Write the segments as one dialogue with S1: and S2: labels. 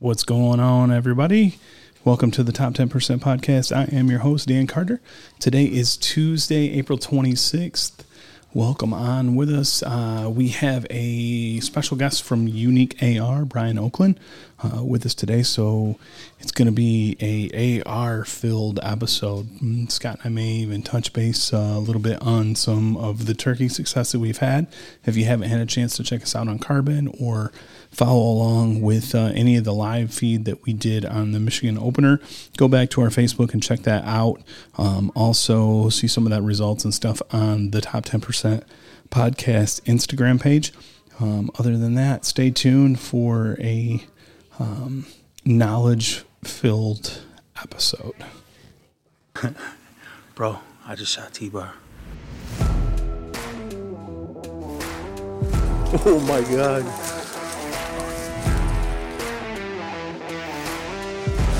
S1: What's going on, everybody? Welcome to the Top 10% Podcast. I am your host, Dan Carter. Today is Tuesday, April 26th. Welcome on with us. Uh, we have a special guest from Unique AR, Brian Oakland, uh, with us today. So it's going to be a AR filled episode. Mm, Scott and I may even touch base uh, a little bit on some of the turkey success that we've had. If you haven't had a chance to check us out on Carbon or follow along with uh, any of the live feed that we did on the Michigan opener, go back to our Facebook and check that out. Um, also, see some of that results and stuff on the top 10% podcast Instagram page. Um, other than that, stay tuned for a um, knowledge filled episode.
S2: Bro, I just shot T Bar. Oh my god.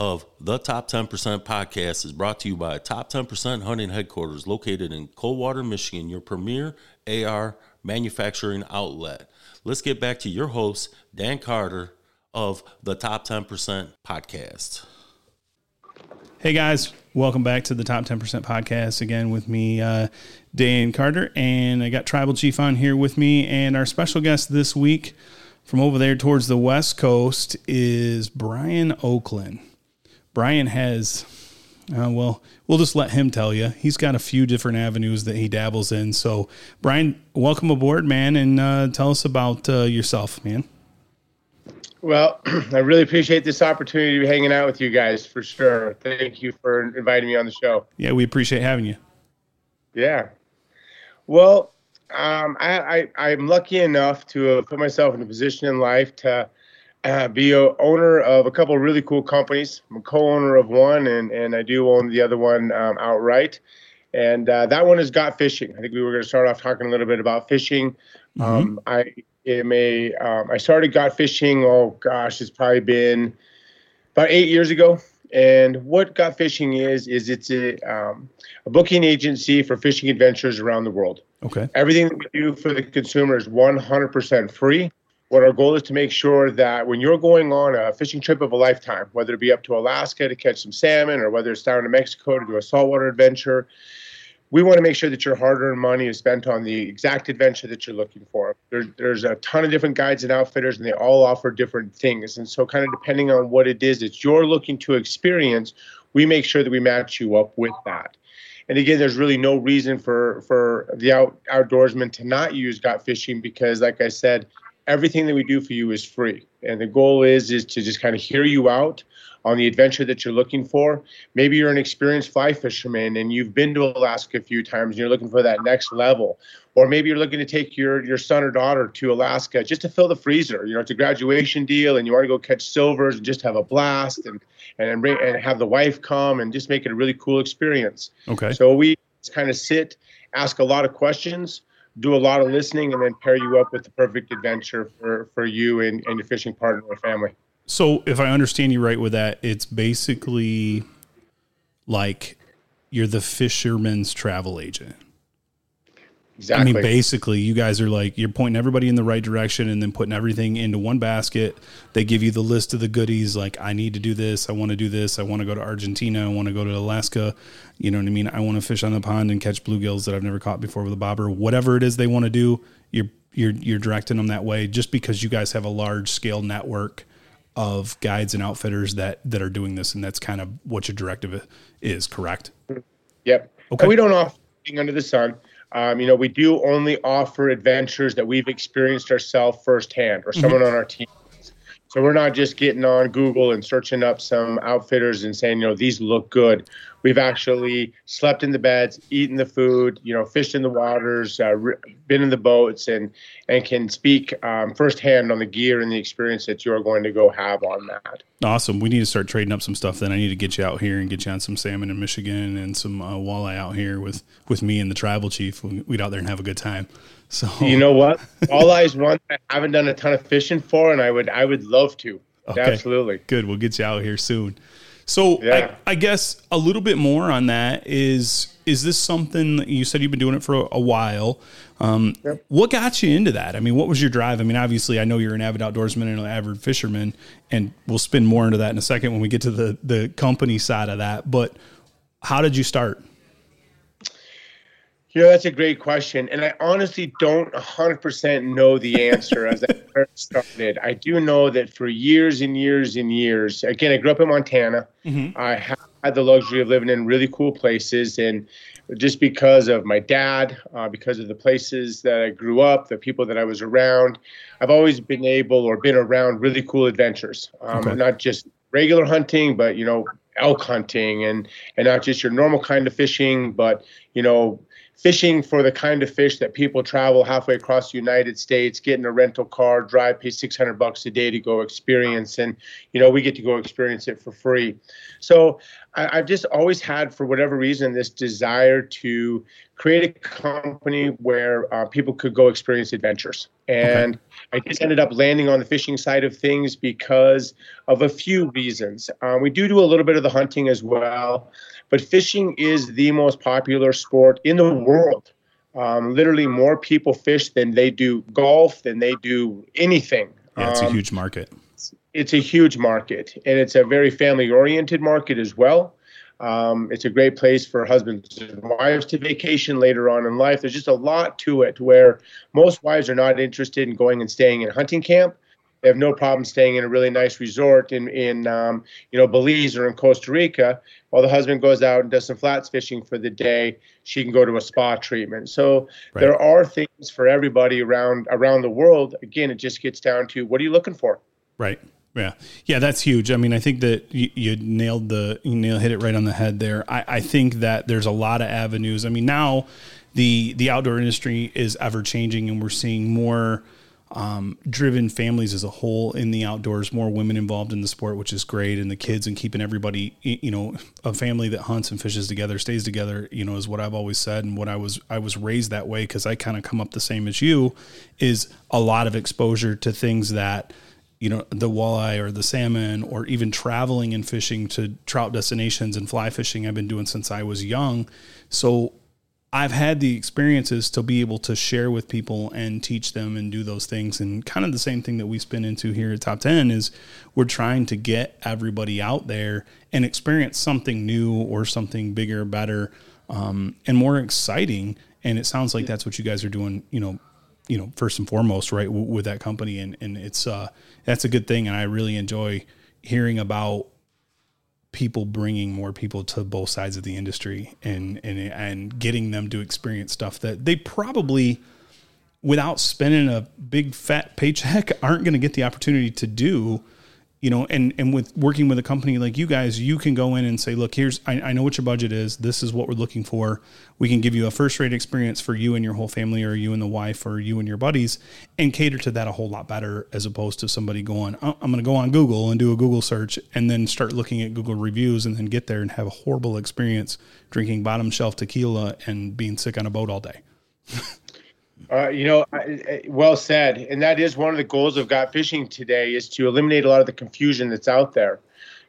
S3: of the Top 10% podcast is brought to you by Top 10% Hunting Headquarters, located in Coldwater, Michigan, your premier AR manufacturing outlet. Let's get back to your host, Dan Carter of the Top 10% podcast.
S1: Hey guys, welcome back to the Top 10% podcast. Again, with me, uh, Dan Carter, and I got Tribal Chief on here with me. And our special guest this week from over there towards the West Coast is Brian Oakland. Brian has, uh, well, we'll just let him tell you. He's got a few different avenues that he dabbles in. So, Brian, welcome aboard, man, and uh, tell us about uh, yourself, man.
S4: Well, I really appreciate this opportunity to be hanging out with you guys for sure. Thank you for inviting me on the show.
S1: Yeah, we appreciate having you.
S4: Yeah. Well, um, I, I, I'm lucky enough to have put myself in a position in life to uh, be a owner of a couple of really cool companies. I'm a co-owner of one, and, and I do own the other one um, outright. And uh, that one is Got Fishing. I think we were going to start off talking a little bit about fishing. Um, I am a um, I started Got Fishing. Oh gosh, it's probably been about eight years ago. And what Got Fishing is is it's a um, a booking agency for fishing adventures around the world.
S1: Okay.
S4: Everything that we do for the consumer is 100% free. What our goal is to make sure that when you're going on a fishing trip of a lifetime, whether it be up to Alaska to catch some salmon or whether it's down to Mexico to do a saltwater adventure, we want to make sure that your hard-earned money is spent on the exact adventure that you're looking for. There's there's a ton of different guides and outfitters, and they all offer different things. And so, kind of depending on what it is that you're looking to experience, we make sure that we match you up with that. And again, there's really no reason for for the out, outdoorsman to not use Got Fishing because, like I said, everything that we do for you is free. And the goal is is to just kind of hear you out on the adventure that you're looking for. Maybe you're an experienced fly fisherman and you've been to Alaska a few times and you're looking for that next level. Or maybe you're looking to take your, your son or daughter to Alaska just to fill the freezer. You know, it's a graduation deal and you want to go catch silvers and just have a blast and and, and have the wife come and just make it a really cool experience.
S1: Okay.
S4: So we kind of sit, ask a lot of questions, do a lot of listening, and then pair you up with the perfect adventure for, for you and, and your fishing partner or family.
S1: So, if I understand you right with that, it's basically like you're the fisherman's travel agent.
S4: Exactly.
S1: I mean, basically, you guys are like you're pointing everybody in the right direction and then putting everything into one basket. They give you the list of the goodies, like I need to do this, I want to do this, I want to go to Argentina, I want to go to Alaska. You know what I mean? I want to fish on the pond and catch bluegills that I've never caught before with a bobber. Whatever it is they want to do, you're you're you're directing them that way. Just because you guys have a large scale network of guides and outfitters that that are doing this, and that's kind of what your directive is. Correct?
S4: Yep.
S1: Okay.
S4: And we don't offer under the sun. Um, you know, we do only offer adventures that we've experienced ourselves firsthand or someone on our team. So we're not just getting on Google and searching up some outfitters and saying, you know, these look good. We've actually slept in the beds, eaten the food, you know, fished in the waters, uh, re- been in the boats, and and can speak um, firsthand on the gear and the experience that you're going to go have on that.
S1: Awesome. We need to start trading up some stuff. Then I need to get you out here and get you on some salmon in Michigan and some uh, walleye out here with with me and the tribal chief. We- We'd out there and have a good time. So
S4: You know what? Walleyes one I haven't done a ton of fishing for, and I would I would love to.
S1: Okay.
S4: Absolutely.
S1: Good. We'll get you out here soon. So
S4: Yeah.
S1: I, I guess a little bit more on that is is this something you said you've been doing it for a, a while? Um, What got you into that? I mean, what was your drive? I mean, obviously, I know you're an avid outdoorsman and an avid fisherman, and we'll spin more into that in a second when we get to the the company side of that. But how did you start?
S4: You know, that's a great question. And I honestly don't 100% know the answer as I first started. I do know that for years and years and years, again, I grew up in Montana. I ha- had the luxury of living in really cool places. And just because of my dad, uh, because of the places that I grew up, the people that I was around, I've always been able or been around really cool adventures. Um,
S1: Okay.
S4: Not just regular hunting, but, you know, elk hunting and, and not just your normal kind of fishing, but, you know, fishing for the kind of fish that people travel halfway across the United States, get in a rental car, drive, pay 600 bucks a day to go experience. And, you know, we get to go experience it for free. So I, I've just always had, for whatever reason, this desire to create a company where uh, people could go experience adventures. And I just ended up landing on the fishing side of things because of a few reasons. Uh, we do do a little bit of the hunting as well, but fishing is the most popular sport in the world. Um, literally, more people fish than they do golf, than they do anything.
S1: Yeah, it's a
S4: Um,
S1: huge market.
S4: It's a huge market and it's a very family oriented market as well. Um, it's a great place for husbands and wives to vacation later on in life. There's just a lot to it where most wives are not interested in going and staying in a hunting camp. They have no problem staying in a really nice resort in, in um, you know, Belize or in Costa Rica. While the husband goes out and does some flats fishing for the day, she can go to a spa treatment. So
S1: Right.
S4: there are things for everybody around around the world. Again, it just gets down to what are you looking for?
S1: Right. Yeah. Yeah, that's huge. I mean, I think that you, you nailed the you nailed hit it right on the head there. I, I think that there's a lot of avenues. I mean, now the the outdoor industry is ever changing, and we're seeing more um, driven families as a whole in the outdoors, more women involved in the sport, which is great, and the kids and keeping everybody, you know, a family that hunts and fishes together, stays together, you know, is what I've always said, and what I was I was raised that way because I kind of come up the same as you, is a lot of exposure to things that you know the walleye or the salmon or even traveling and fishing to trout destinations and fly fishing I've been doing since I was young. So I've had the experiences to be able to share with people and teach them and do those things. And kind of the same thing that we spin into here at Top 10 is we're trying to get everybody out there and experience something new or something bigger, better, um, and more exciting. And it sounds like that's what you guys are doing, you know, you know, first and foremost, right, w- with that company. And, and it's, uh, that's a good thing. And I really enjoy hearing about people bringing more people to both sides of the industry and and and getting them to experience stuff that they probably without spending a big fat paycheck aren't going to get the opportunity to do you know and and with working with a company like you guys you can go in and say look here's I, I know what your budget is. This is what we're looking for. We can give you a first rate experience for you and your whole family or you and the wife or you and your buddies and cater to that a whole lot better as opposed to somebody going oh, i'm going to go on google and do a google search and then start looking at google reviews and then get there and have a horrible experience drinking bottom shelf tequila and being sick on a boat all day
S4: Uh, you know, well said. And that is one of the goals of Got Fishing today is to eliminate a lot of the confusion that's out there.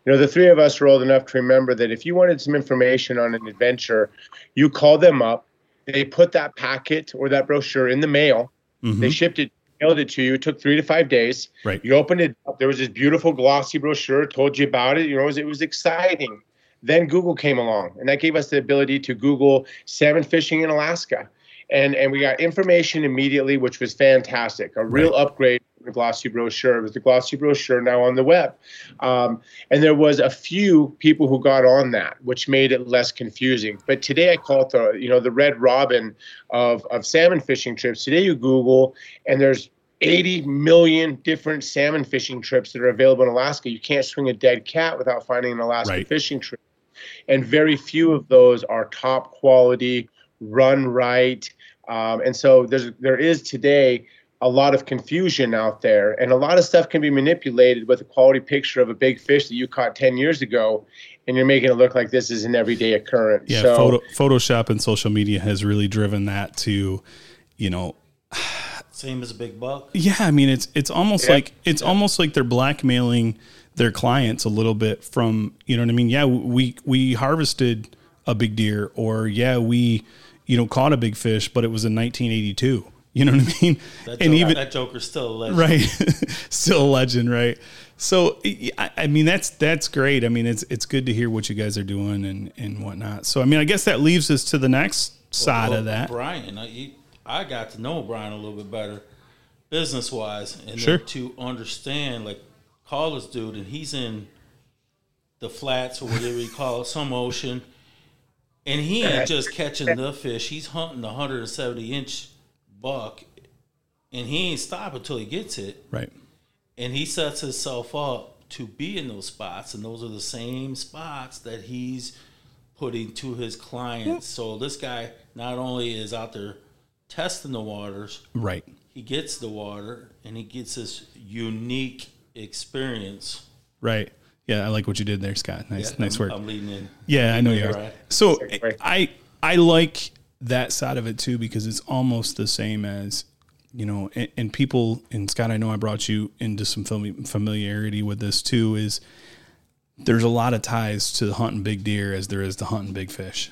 S4: You know, the three of us are old enough to remember that if you wanted some information on an adventure, you call them up. They put that packet or that brochure in the mail. They shipped it, mailed it to you. It took three to five days.
S1: Right.
S4: You opened it up. There was this beautiful glossy brochure, told you about it. You know, it was, it was exciting. Then Google came along, and that gave us the ability to Google salmon fishing in Alaska. And, and we got information immediately, which was fantastic. A real upgrade from the glossy brochure. It was the glossy brochure now on the web. Um, and there was a few people who got on that, which made it less confusing. But today I call it the, you know, the red robin of, of salmon fishing trips. Today you Google, and there's 80 million different salmon fishing trips that are available in Alaska. You can't swing a dead cat without finding an Alaska
S1: Right.
S4: fishing trip. and very few of those are top quality, run right. Um, and so there's there is today a lot of confusion out there, and a lot of stuff can be manipulated with a quality picture of a big fish that you caught 10 years ago, and you're making it look like this is an everyday occurrence.
S1: Yeah,
S4: so,
S1: photo, Photoshop and social media has really driven that to, you know,
S5: Same as a big buck.
S1: yeah. I mean, it's it's almost
S4: Yeah.
S1: like it's almost like they're blackmailing their clients a little bit from you know what I mean. Yeah, we we harvested a big deer, or yeah, we you know caught a big fish, but it was in 1982. You know what I mean?
S5: That,
S1: and
S5: joke,
S1: even
S5: that Joker's still a legend.
S1: right still a legend right so I, mean that's that's great i mean it's it's good to hear what you guys are doing and and whatnot so i mean i guess that leaves us to the next side
S5: Well,
S1: of that
S5: Brian, I, I got to know Brian a little bit better, business wise, and
S1: Sure.
S5: to understand like call this dude, and he's in the flats or whatever you call it, some ocean, and he ain't just catching the fish; he's hunting the 170 inch buck, and he ain't stop until he gets it,
S1: right.
S5: And he sets himself up to be in those spots, and those are the same spots that he's putting to his clients. So this guy not only is out there testing the waters,
S1: right.
S5: he gets the water, and he gets this unique experience.
S1: right yeah i like what you did there scott nice
S5: Yeah,
S1: nice
S5: I'm,
S1: work
S5: I'm leading in.
S1: yeah i know you are
S5: Right.
S1: so
S4: eh,
S1: i i like that side of it too because it's almost the same as you know and, and people and scott i know i brought you into some fami- familiarity with this too is there's a lot of ties to hunting big deer as there is to hunting big fish.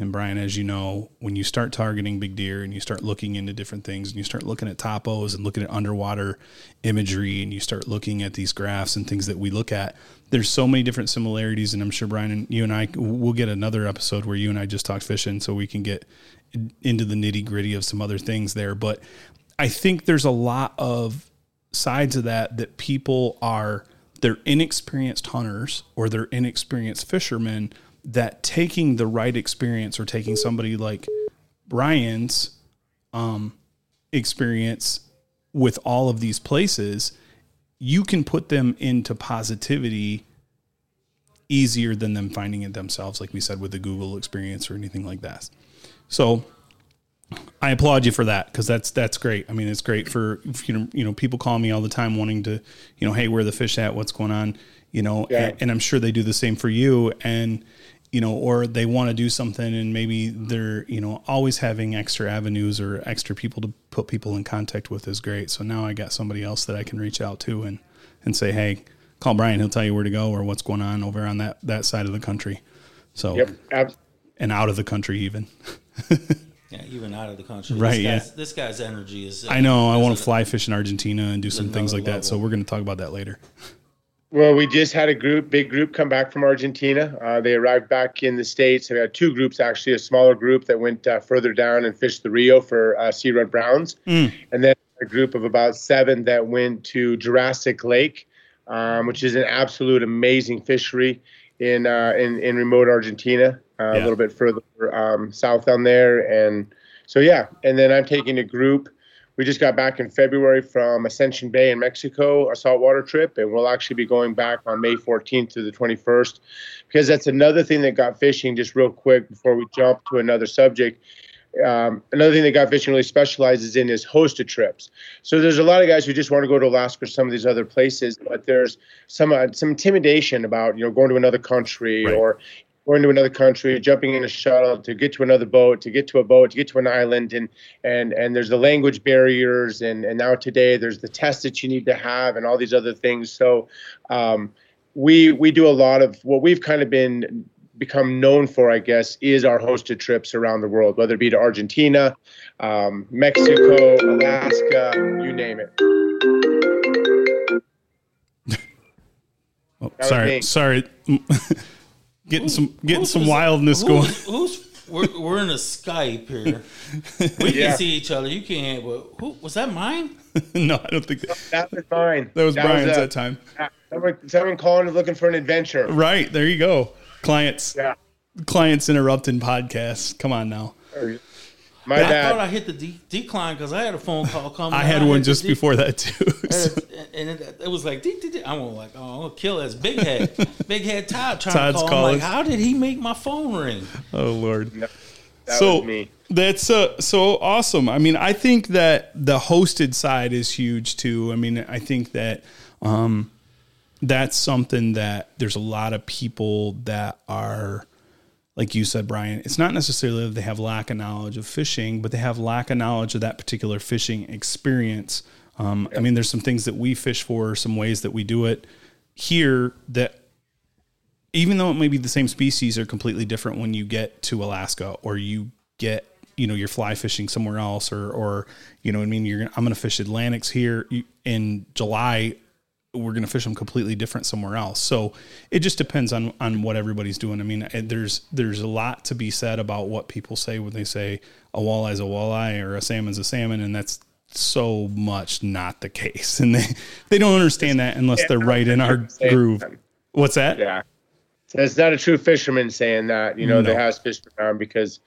S1: And Brian, as you know, when you start targeting big deer and you start looking into different things and you start looking at topos and looking at underwater imagery and you start looking at these graphs and things that we look at, there's so many different similarities. And I'm sure Brian and you and I will get another episode where you and I just talk fishing so we can get into the nitty gritty of some other things there. But I think there's a lot of sides of that that people are they're inexperienced hunters or they're inexperienced fishermen that taking the right experience or taking somebody like Brian's um, experience with all of these places, you can put them into positivity easier than them finding it themselves, like we said with the Google experience or anything like that. So I applaud you for that because that's that's great. I mean, it's great for you know you know people call me all the time wanting to you know hey where are the fish at what's going on you know
S4: Yeah.
S1: and, and I'm sure they do the same for you and you know or they want to do something and maybe they're you know always having extra avenues or extra people to put people in contact with is great. So now I got somebody else that I can reach out to and and say hey call Brian he'll tell you where to go or what's going on over on that that side of the country. So
S4: Yep. Ab-
S1: and out of the country even.
S5: Yeah, even out of the country.
S1: Right,
S5: This
S1: yeah.
S5: guy's, this guy's energy is.
S1: I know I want to fly fish in Argentina and do some things like
S5: another
S1: that. So we're going to talk about that later.
S4: Well, we just had a group, big group, come back from Argentina. Uh, they arrived back in the states. We had two groups actually, a smaller group that went uh, further down and fished the Rio for uh, sea run browns, and then a group of about seven that went to Jurassic Lake, um, which is an absolute amazing fishery in uh, in, in remote Argentina, uh, a little bit further um, south down there, and so yeah. And then I'm taking a group. We just got back in February from Ascension Bay in Mexico, a saltwater trip, and we'll actually be going back on May 14th to the 21st, because that's another thing that got fishing. Just real quick before we jump to another subject, um, another thing that got fishing really specializes in is hosted trips. So there's a lot of guys who just want to go to Alaska or some of these other places, but there's some uh, some intimidation about you know going to another country
S1: Right.
S4: or going to another country, jumping in a shuttle to get to another boat, to get to a boat, to get to an island, and and and there's the language barriers, and and now today there's the test that you need to have, and all these other things. So. Um, we we do a lot of what we've kind of been become known for, I guess, is our hosted trips around the world, whether it be to Argentina, um, Mexico, Alaska, you name it.
S1: Oh, sorry, sorry. getting some getting some wildness
S5: who's-
S1: going.
S5: Who's we're, we're in a Skype here. We
S4: Yeah.
S5: can see each other. You can't. But who was that? Mine?
S1: no, I don't think that,
S4: That was mine.
S1: that was Brian's
S4: uh,
S1: that time.
S4: Someone, someone calling and looking for an adventure.
S1: Right there, you go. Clients
S4: Yeah.
S1: clients interrupting podcasts. Come on now.
S4: My
S5: I
S4: bad.
S5: thought I hit the de- decline because I had a phone call coming.
S1: I had
S5: hit
S1: one
S5: the
S1: just
S5: de-
S1: before that too. So-
S5: and it, it was like, dee, dee, dee. I'm like, oh, I'm gonna kill this big head, big head Todd trying
S1: Todd's
S5: to call. I'm
S1: calling.
S5: like, how did he make my phone ring?
S1: oh Lord.
S4: That
S1: so
S4: was me.
S1: that's uh, so awesome. I mean, I think that the hosted side is huge too. I mean, I think that um, that's something that there's a lot of people that are, like you said, Brian. It's not necessarily that they have lack of knowledge of fishing, but they have lack of knowledge of that particular fishing experience. Um, I mean, there's some things that we fish for, some ways that we do it here that even though it may be the same species are completely different when you get to Alaska or you get you know you're fly fishing somewhere else or or you know I mean you're I'm going to fish Atlantics here in July we're going to fish them completely different somewhere else. So it just depends on on what everybody's doing. I mean eh, there's there's a lot to be said about what people say when they say a walleye is a walleye or a salmon's a salmon and that's so much not the case. And they they don't understand that unless they're right in our groove. What's that?
S4: Yeah. It's not a true fisherman saying that, you know,
S1: No.
S4: that has fished around because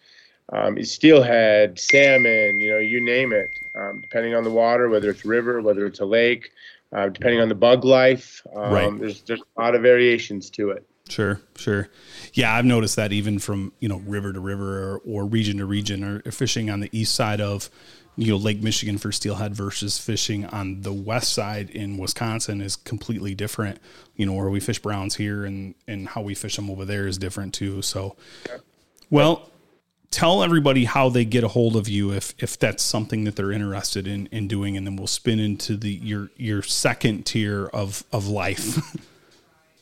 S4: um, it's steelhead, salmon, you know, you name it, um, depending on the water, whether it's river, whether it's a lake, uh, depending on the bug life. Um,
S1: Right.
S4: There's, there's a lot of variations to it.
S1: Sure, sure. Yeah, I've noticed that even from you know river to river or, or region to region, or fishing on the east side of you know Lake Michigan for steelhead versus fishing on the west side in Wisconsin is completely different. You know where we fish browns here and and how we fish them over there is different too. So, well, tell everybody how they get a hold of you if if that's something that they're interested in in doing, and then we'll spin into the your your second tier of of life.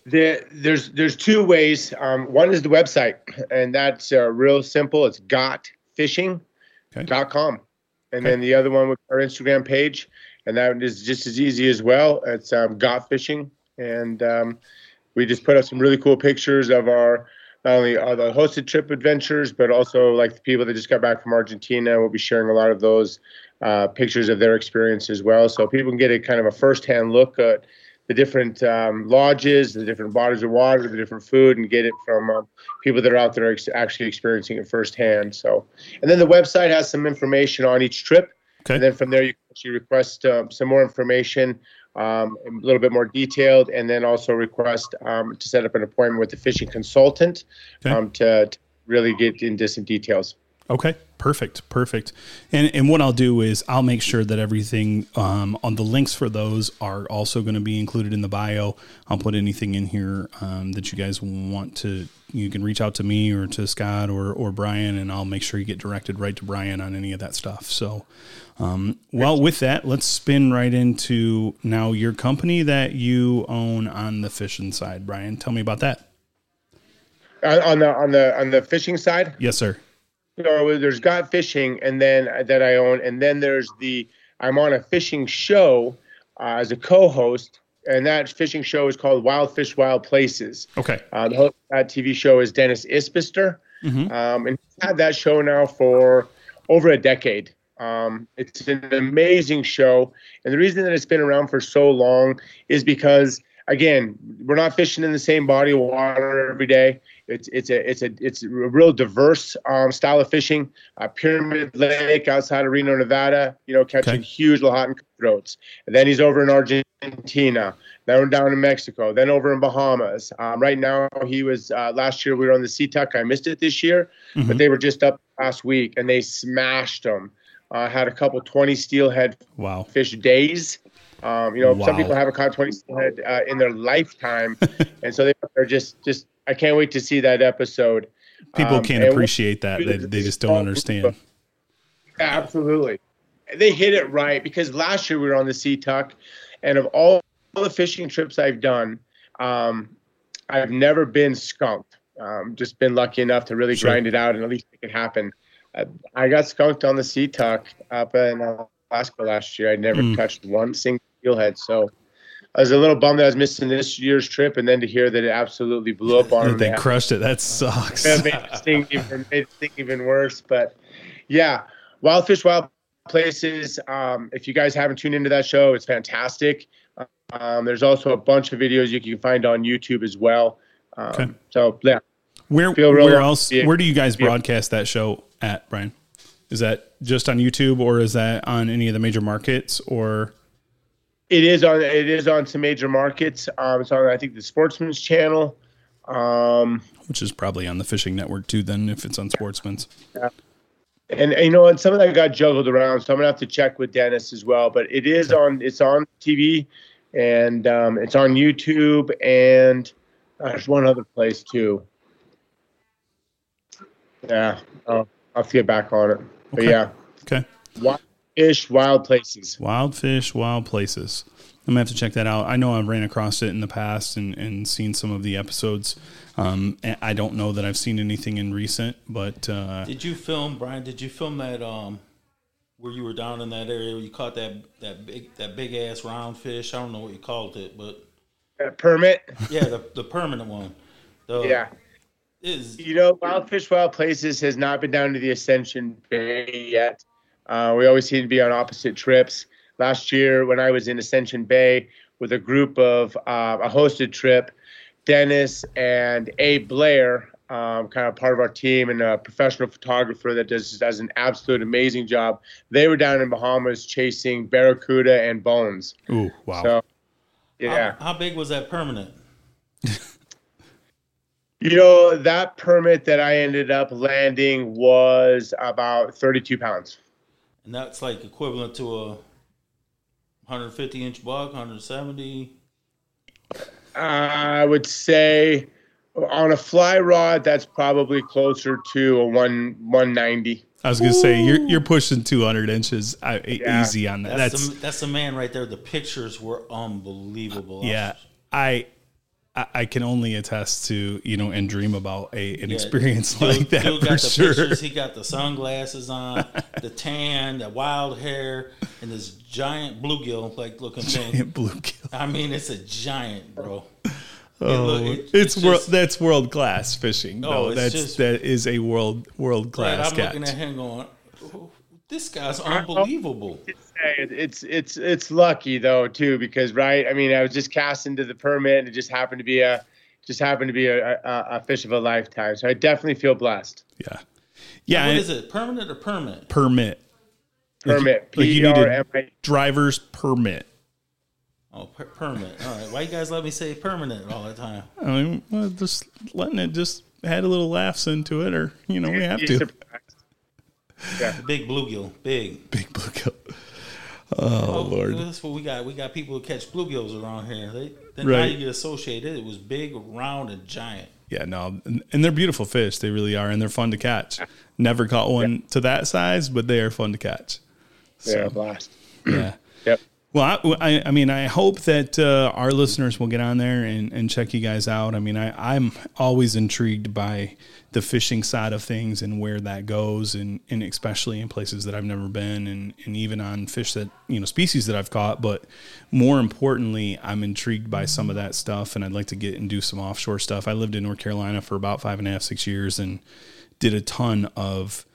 S4: There, there's there's two ways. Um, one is the website, and that's uh, real simple. It's gotfishing.com.
S1: Okay.
S4: And then the other one with our Instagram page, and that is just as easy as well. It's um, got fishing, and um, we just put up some really cool pictures of our not only uh, the hosted trip adventures, but also like the people that just got back from Argentina. We'll be sharing a lot of those uh, pictures of their experience as well, so people can get a kind of a firsthand look at the different um, lodges, the different bodies of water, the different food, and get it from um, people that are out there ex- actually experiencing it firsthand. So, and then the website has some information on each trip.
S1: Okay.
S4: And then from there, you can actually request um, some more information, um, a little bit more detailed, and then also request um, to set up an appointment with the fishing consultant
S1: Okay.
S4: um, to, to really get into some details.
S1: Okay, perfect, perfect. And and what I'll do is I'll make sure that everything um, on the links for those are also going to be included in the bio. I'll put anything in here um, that you guys want to. You can reach out to me or to Scott or or Brian, and I'll make sure you get directed right to Brian on any of that stuff. So, um, well, with that, let's spin right into now your company that you own on the fishing side. Brian, tell me about that.
S4: Uh, on the on the on the fishing side,
S1: Yes, sir.
S4: so there's got fishing and then that i own and then there's the i'm on a fishing show uh, as a co-host and that fishing show is called wild fish wild places
S1: Okay.
S4: uh, the host of that tv show is dennis isbister um, and he's had that show now for over a decade um, it's an amazing show and the reason that it's been around for so long is because again we're not fishing in the same body of water every day it's it's a it's a it's a real diverse um, style of fishing. Uh, Pyramid Lake outside of Reno, Nevada. You know, catching
S1: Okay.
S4: huge Lahontan cutthroats. And then he's over in Argentina. Then down in Mexico. Then over in Bahamas. Um, right now, he was uh, last year. We were on the Situk. I missed it this year, but they were just up last week and they smashed them. Uh, had a couple 20 steelhead
S1: Wow.
S4: fish days. Um, you know,
S1: Wow.
S4: some people haven't caught 20 steelhead uh, in their lifetime, and so they, they're just just. I can't wait to see that episode.
S1: People
S4: Um,
S1: can't appreciate that. They, they just don't understand.
S4: Absolutely, they hit it right because last year we were on the Situk, and of all the fishing trips I've done, um, I've never been skunked. Um, just been lucky enough to really
S1: Sure.
S4: grind it out and at least make it happen. I got skunked on the Situk up in Alaska last year. I never
S1: Mm.
S4: touched one single steelhead, so I was a little bummed that I was missing this year's trip, and then to hear that it absolutely blew up on them.
S1: They crushed it. That sucks.
S4: it made it sting even made it sting even worse. But yeah, Wild Fish Wild Places. Um, if you guys haven't tuned into that show, it's fantastic. Um, there's also a bunch of videos you can find on YouTube as well. Um,
S1: Okay.
S4: So yeah,
S1: Where where else? Where do you guys broadcast that show at, Brian? Is that just on YouTube or is that on any of the major markets or?
S4: It is on. It is on some major markets. Um, it's on I think the Sportsman's Channel. Um,
S1: Which is probably on the fishing network too. Then if it's on Sportsman's,
S4: and, and you know, and some of that got juggled around, so I'm gonna have to check with Dennis as well. But it is on. It's on TV, and um, it's on YouTube, and uh, there's one other place too. Yeah, I'll, I'll have to get back on it. But yeah,
S1: okay.
S4: wild fish, wild places.
S1: Wild fish, wild places. I'm gonna have to check that out. I know I've ran across it in the past and, and seen some of the episodes. Um, I don't know that I've seen anything in recent, but uh,
S5: Did you film, Brian? Did you film that um where you were down in that area where you caught that that big that big ass round fish? I don't know what you called it, but
S4: permit.
S5: yeah, the the permanent one. The,
S4: Yeah.
S5: Is
S4: You know, Wild Fish Wild Places has not been down to the Ascension Bay yet. Uh, we always seem to be on opposite trips. Last year, when I was in Ascension Bay with a group of uh, a hosted trip, Dennis and Abe Blair, um, kind of part of our team, and a professional photographer that does does an absolute amazing job. They were down in Bahamas chasing barracuda and bones.
S1: ooh, wow.
S4: So, yeah.
S5: how, how big was that permanent?
S4: You know, that permit that I ended up landing was about 32 pounds.
S5: And that's like equivalent to a 150 inch buck, 170.
S4: I would say on a fly rod, that's probably closer to a one 190.
S1: I was gonna say you're you're pushing 200 inches uh,
S4: Yeah.
S1: easy on that.
S5: That's
S1: That's,
S5: the, that's the man right there. The pictures were unbelievable.
S1: yeah. I I I can only attest to you know and dream about a an
S5: Yeah,
S1: experience
S5: Dude-
S1: like that
S5: dude
S1: for
S5: got the
S1: sure.
S5: pictures. He got the sunglasses on, the tan, the wild hair, and this giant bluegill like looking thing.
S1: Bluegill.
S5: I mean, it's a giant, bro.
S1: Oh,
S5: look- it-
S1: it's,
S5: it's
S1: world.
S5: just-
S1: that's world class fishing.
S5: Oh,
S1: that's
S5: just-
S1: that is a world world class
S5: I'm
S1: catch.
S5: looking at him going, "Oh, "This guy's unbelievable."
S4: It's it's it's lucky though too because right. I mean, I was just cast into the permit and it just happened to be a just happened to be a, a, a fish of a lifetime. So I definitely feel blessed.
S1: Yeah, yeah.
S5: What is it? Permanent or permit?
S1: Permit
S4: Permit.
S1: like you need a-
S4: P R M I.
S1: driver's permit.
S5: Oh, per- permit. All right. Why you guys let me say permanent all the time?
S1: I mean, well, just letting it just add a little laughs into it, or you know, we have to.
S4: Surprised.
S5: The big bluegill, big.
S1: Big bluegill. Oh, Lord.
S5: That's what we got. We got people who catch bluegills around here. They then
S1: Right.
S5: now you get associated. It was big, round, and giant.
S1: Yeah, no, and, and they're beautiful fish. They really are, and they're fun to catch. Never caught one to that size, but they are fun to catch.
S4: They're a blast.
S1: Yeah.
S4: Yep.
S1: Well, I, I, I mean, I hope that uh, our listeners will get on there and, and check you guys out. I mean, I, I'm always intrigued by the fishing side of things and where that goes, and, and especially in places that I've never been, and, and even on fish that, you know, species that I've caught. But more importantly, I'm intrigued by some of that stuff, and I'd like to get and do some offshore stuff. I lived in North Carolina for about five and a half, six years, and did a ton of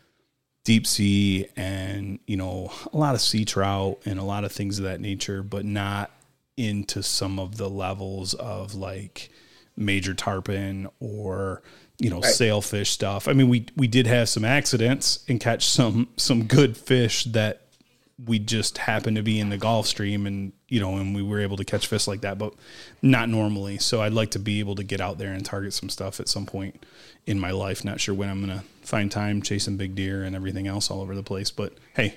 S1: deep sea and you know a lot of sea trout and a lot of things of that nature but not into some of the levels of like major tarpon or you know sailfish stuff. I mean we we did have some accidents and catch some some good fish that we just happened to be in the Gulf Stream and you know and we were able to catch fish like that but not normally. So I'd like to be able to get out there and target some stuff at some point in my life. Not sure when I'm going to find time chasing big deer and everything else all over the place but hey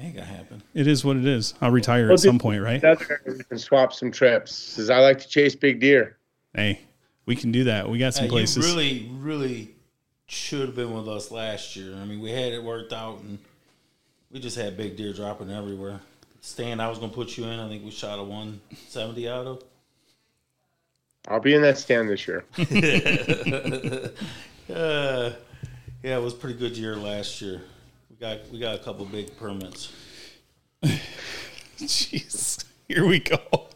S5: Ain't gonna happen.
S1: it is what it is. I'll retire
S4: Well,
S1: at some point right?
S4: That's where we can swap some trips. Because I like to chase big deer.
S1: hey we can do that we got some
S5: Hey,
S1: places
S5: You really, really should have been with us last year. I mean, we had it worked out, and we just had big deer dropping everywhere. Stand, I was gonna put you in. I think we shot a one seventy out of.
S4: I'll be in that stand this year.
S5: Uh, yeah, it was a pretty good year last year. We got we got a couple big permits.
S1: jeez here we go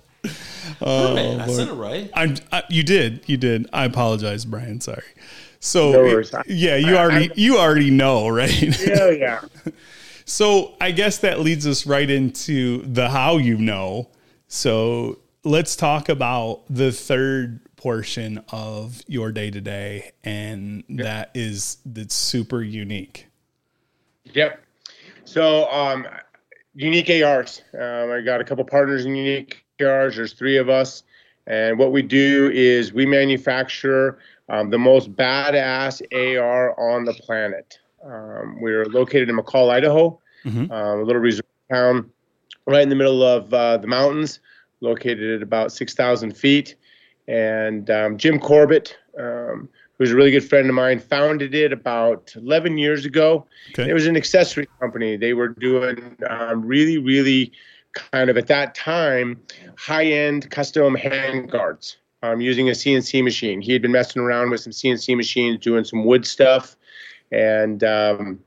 S1: oh
S5: Permit, I said it right.
S1: I'm I, you did you did I apologize Brian sorry so
S4: No
S1: yeah you already
S4: I-
S1: you already know right
S4: Yeah, yeah.
S1: So I guess that leads us right into the how you know. So let's talk about the third portion of your day to day, and that is that's super unique.
S4: Yep. So, um, Unique ARs. Um, I got a couple partners in Unique There's three of us. And what we do is we manufacture um, the most badass AR on the planet. Um, we're located in McCall, Idaho,
S1: Mhm.
S4: um, a little resort town right in the middle of uh, the mountains, located at about 6,000 feet. And um, Jim Corbett, um, who's a really good friend of mine, founded it about 11 years ago.
S1: Okay.
S4: It was an accessory company. They were doing um, really, really kind of at that time high end custom hand guards um, using a CNC machine. He had been messing around with some CNC machines, doing some wood stuff, and um,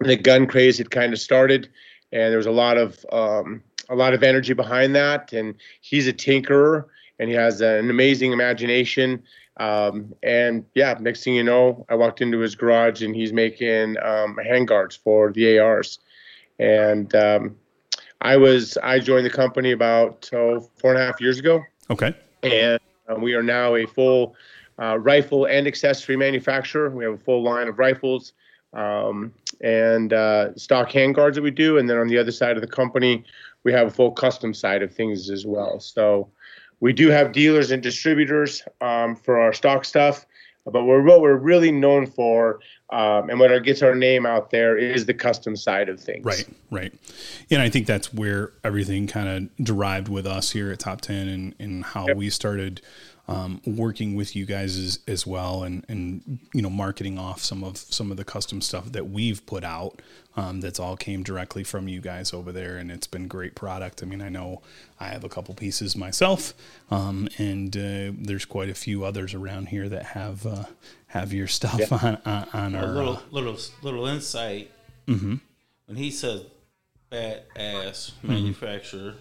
S4: the gun craze had kind of started. And there was a lot of um, a lot of energy behind that. And he's a tinkerer, and he has an amazing imagination. Um, and yeah, next thing you know, I walked into his garage, and he's making um, hand guards for the ARs. And um, I was I joined the company about oh, four and a half years ago,
S1: Okay.
S4: and uh, we are now a full uh, rifle and accessory manufacturer. We have a full line of rifles um, and uh, stock handguards that we do, and then on the other side of the company, we have a full custom side of things as well. So we do have dealers and distributors um, for our stock stuff, but we're what we're really known for, um, and what gets our name out there is the custom side of things.
S1: Right, right. And I think that's where everything kind of derived with us here at Top 10 and, and how we started um, working with you guys as, as well and, and, you know, marketing off some of some of the custom stuff that we've put out um, that's all came directly from you guys over there. And it's been great product. I mean, I know I have a couple pieces myself um, and uh, there's quite a few others around here that have uh, have your stuff on, on, on
S5: A
S1: our,
S5: little
S1: uh,
S5: little little insight.
S1: Mm-hmm.
S5: When he says badass
S1: Mm-hmm.
S5: manufacturer,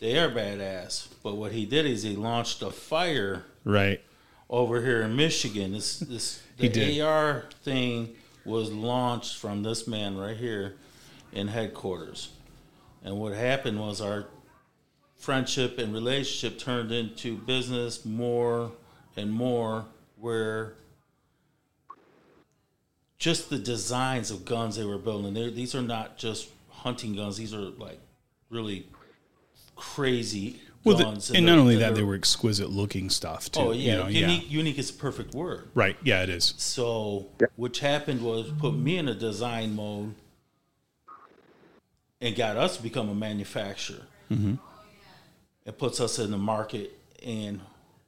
S5: they are badass. But what he did is he launched a fire
S1: right.
S5: over here in Michigan. This this
S1: He
S5: the
S1: did.
S5: AR thing was launched from this man right here in headquarters. And what happened was our friendship and relationship turned into business more and more where just the designs of guns they were building these are not just hunting guns these are like really crazy
S1: Well, the,
S5: guns
S1: and
S5: they're-
S1: not only that,
S5: they're-
S1: were exquisite looking stuff too.
S5: Oh yeah,
S1: you know,
S5: unique.
S1: yeah,
S5: Unique is a perfect word.
S1: right, yeah, it is.
S5: So, which happened was put me in a design mode and got us to become a manufacturer.
S1: Mm-hmm.
S5: It puts us in the market, and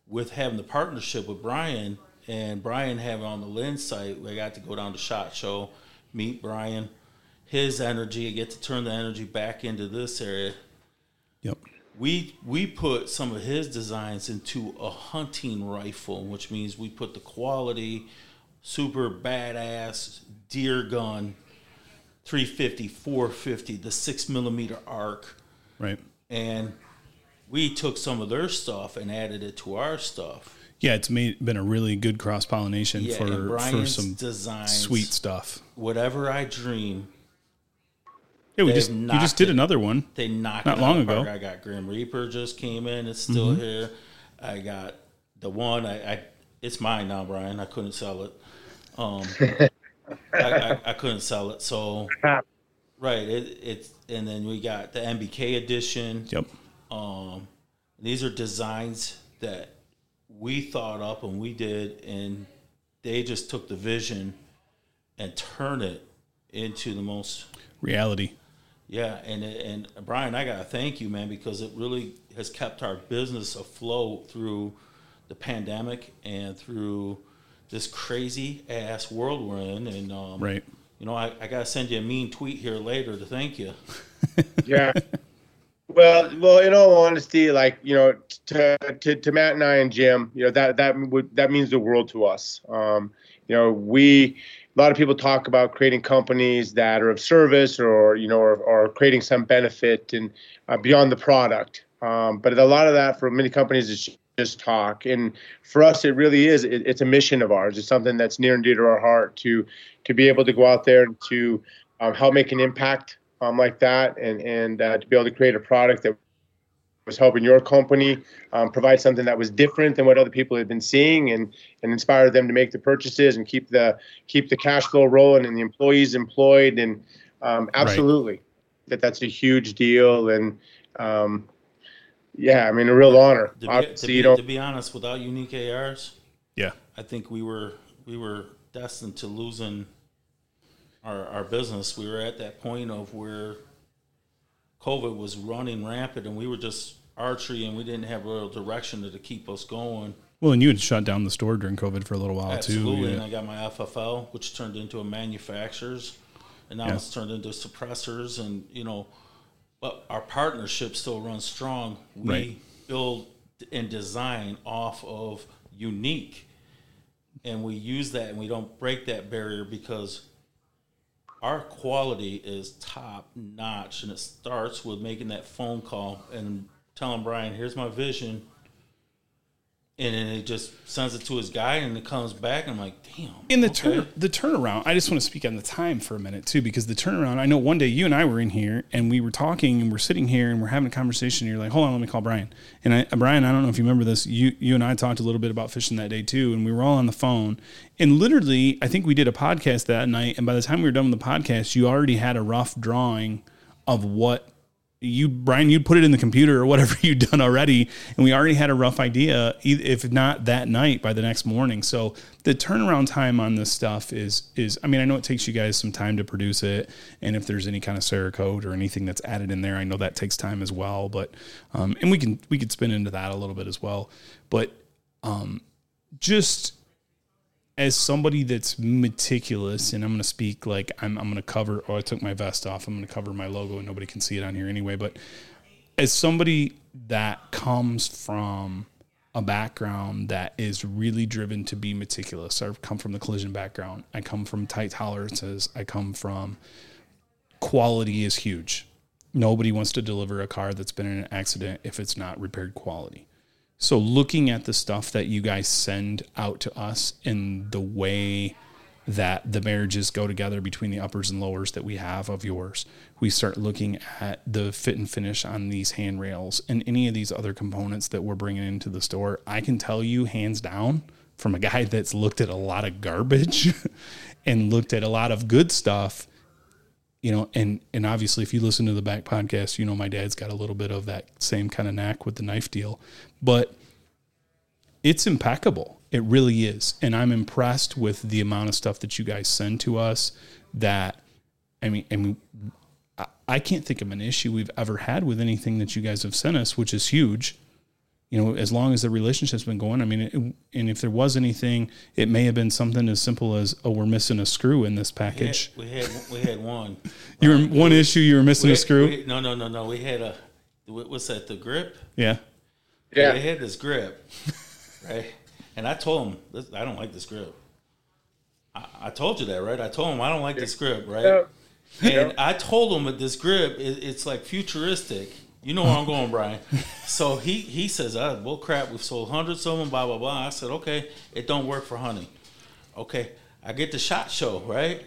S5: with having the partnership with Brian and Brian having on the lens site, we got to go down to Shot Show, meet Brian, his energy, get to turn the energy back into this area
S1: Yep.
S5: We we put some of his designs into a hunting rifle, which means we put the quality, super badass deer gun, 350, 450, the six millimeter arc,
S1: Right.
S5: and we took some of their stuff and added it to our stuff.
S1: Yeah, it's made been a really good cross pollination
S5: Yeah,
S1: for for some
S5: designs,
S1: sweet stuff.
S5: whatever I dream,
S1: Yeah, we
S5: They've
S1: just you just did
S5: it.
S1: another one.
S5: They knocked
S1: Not
S5: it
S1: long
S5: out
S1: ago.
S5: I got Grim Reaper just came in. It's still
S1: Mm-hmm.
S5: here. I got the one. I, I it's mine now, Brian. I couldn't sell it. Um, I, I, I couldn't sell it. So right, it, it's and then we got the MBK edition.
S1: Yep.
S5: Um, these are designs that we thought up and we did, and they just took the vision and turned it into the most
S1: Reality.
S5: Yeah, and and Brian, I gotta thank you, man, because it really has kept our business afloat through the pandemic and through this crazy ass world we're in. And um,
S1: Right.
S5: you know, I, I gotta send you a mean tweet here later to thank you.
S4: yeah. Well, well, in all honesty, like you know, to, to to Matt and I and Jim, you know that that would that means the world to us. Um, you know, we a lot of people talk about creating companies that are of service or you know or, or creating some benefit and uh, beyond the product. Um, but a lot of that for many companies is just talk, and for us, it really is. It, it's a mission of ours. It's something that's near and dear to our heart to to be able to go out there and to um, help make an impact um, like that, and and uh, to be able to create a product that was helping your company um, provide something that was different than what other people had been seeing, and and inspire them to make the purchases and keep the keep the cash flow rolling and the employees employed, and um, absolutely, that that's a huge deal, and um, yeah, I mean, a real honor.
S5: To be,
S4: Obviously,
S5: to,
S4: you
S5: be,
S4: know,
S5: to be honest, without unique ARs,
S1: Yeah.
S5: I think we were we were destined to losing our our business. We were at that point of where COVID was running rampant, and we were just archery, and we didn't have a real direction to, to keep us going.
S1: Well, and you had shut down the store during COVID for a little while too.
S5: Absolutely,
S1: too.
S5: and I got my FFL, which turned into a manufacturers, and now
S1: Yeah.
S5: it's turned into suppressors, and you know, but our partnership still runs strong. We
S1: Right.
S5: build and design off of unique, and we use that, and we don't break that barrier because our quality is top notch, and it starts with making that phone call and telling Brian, "Here's my vision." And then it just sends it to his guy, and it comes back. And I'm like, damn.
S1: In the
S5: okay.
S1: turn, the turnaround, I just want to speak on the time for a minute too, because the turnaround. I know one day you and I were in here and we were talking and we're sitting here and we're having a conversation. And you're like, "Hold on, let me call Brian." And I, Brian, I don't know if you remember this. You, you and I talked a little bit about fishing that day too, and we were all on the phone. And literally, I think we did a podcast that night. And by the time we were done with the podcast, you already had a rough drawing of what you Brian you'd put it in the computer or whatever you'd done already and we already had a rough idea if not that night by the next morning. So the turnaround time on this stuff is is I mean I know it takes you guys some time to produce it and if there's any kind of Cerakote or anything that's added in there I know that takes time as well but um and we can we could spin into that a little bit as well. But um just as somebody that's meticulous, and I'm going to speak like I'm, I'm going to cover, oh, I took my vest off. I'm going to cover my logo and nobody can see it on here anyway. But as somebody that comes from a background that is really driven to be meticulous, I come from the collision background. I come from tight tolerances. I come from quality is huge. Nobody wants to deliver a car that's been in an accident if it's not repaired quality. So looking at the stuff that you guys send out to us in the way that the marriages go together between the uppers and lowers that we have of yours, we start looking at the fit and finish on these handrails and any of these other components that we're bringing into the store. I can tell you hands down from a guy that's looked at a lot of garbage and looked at a lot of good stuff you know, and and obviously, if you listen to the back podcast, you know my dad's got a little bit of that same kind of knack with the knife deal, but it's impeccable. It really is, and I'm impressed with the amount of stuff that you guys send to us. That I mean, I mean, I, I can't think of an issue we've ever had with anything that you guys have sent us, which is huge. You know, as long as the relationship's been going, I mean, it, and if there was anything, it may have been something as simple as, "Oh, we're missing a screw in this
S5: We had,
S1: package."
S5: we had we had one.
S1: You were one issue. You were missing
S5: We-
S1: a screw.
S5: we- no, no, no, no. We had a what- what's that? The grip.
S1: yeah.
S4: yeah,
S5: They had this grip, right? And I told him, I don't like this grip. I, I told you that, right? I told him I don't like this grip, right?
S4: Yeah.
S5: And I told him that this grip, is, it's like futuristic. You know where I'm going, Brian. So he he says, uh, "Well, crap, we've sold hundreds of them." Blah blah blah. I said, "Okay, it don't work for hunting." Okay, I get the shot show right,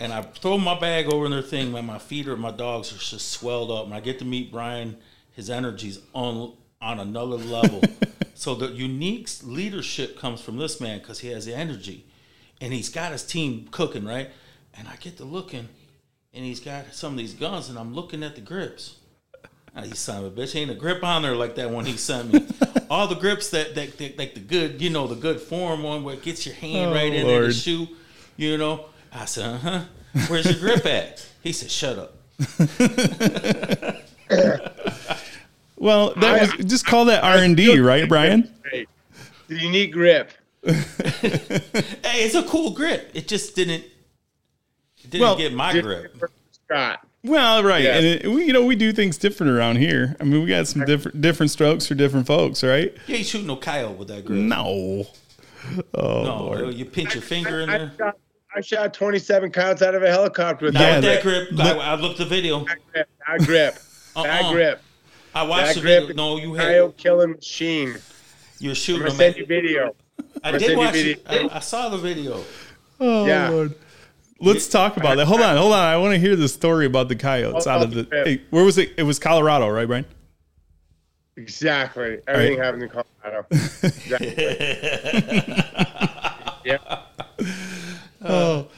S5: and I throw my bag over in their thing. Man, my feet or my dogs are just swelled up. And I get to meet Brian. His energy's on on another level. so the unique leadership comes from this man because he has the energy, and he's got his team cooking right. And I get to looking, and he's got some of these guns, and I'm looking at the grips. Ah, you son of a bitch, ain't a grip on there like that one he sent me. All the grips that, that, that like the good, you know, the good form one where it gets your hand
S1: Oh,
S5: right in there to
S1: Lord.
S5: shoot, you know. I said, uh huh. Where's your grip at? He said, shut up.
S1: Well, that was just call that R and D, right, Brian?
S4: Great. The unique grip.
S5: Hey, it's a cool grip. It just didn't, it didn't
S1: Well,
S5: get my grip.
S4: Scott.
S1: Well, right,
S4: Yeah.
S1: and it, we, you know, we do things different around here. I mean, we got some different different strokes for different folks, right?
S5: You ain't shooting no coyote with that grip.
S1: No. Oh,
S5: no,
S1: Lord.
S5: Uh, you pinch your finger in
S4: I,
S5: there.
S4: shot, I shot 27 counts out of a helicopter with
S1: Yeah,
S5: with
S4: that
S5: that
S1: that-
S5: grip. I, I looked the video.
S4: grip. That grip. That
S5: Uh-uh.
S4: grip.
S5: I watched
S4: That
S5: the
S4: grip.
S5: video. No, you had
S4: Coyote killing machine.
S5: you're
S4: I'm
S5: shooting
S4: gonna
S5: them.
S4: you video.
S5: I
S4: I'm
S5: did
S4: send you
S5: watch it.
S4: video.
S5: I, I saw the video.
S1: Oh,
S4: Yeah.
S1: Lord. Let's talk about that. Hold on, hold on. I want to hear the story about the coyotes
S4: Oh,
S1: out of the. Hey, where was it? It was Colorado, right, Brian?
S4: Exactly. Everything happened in Colorado. Exactly. yeah.
S1: Oh,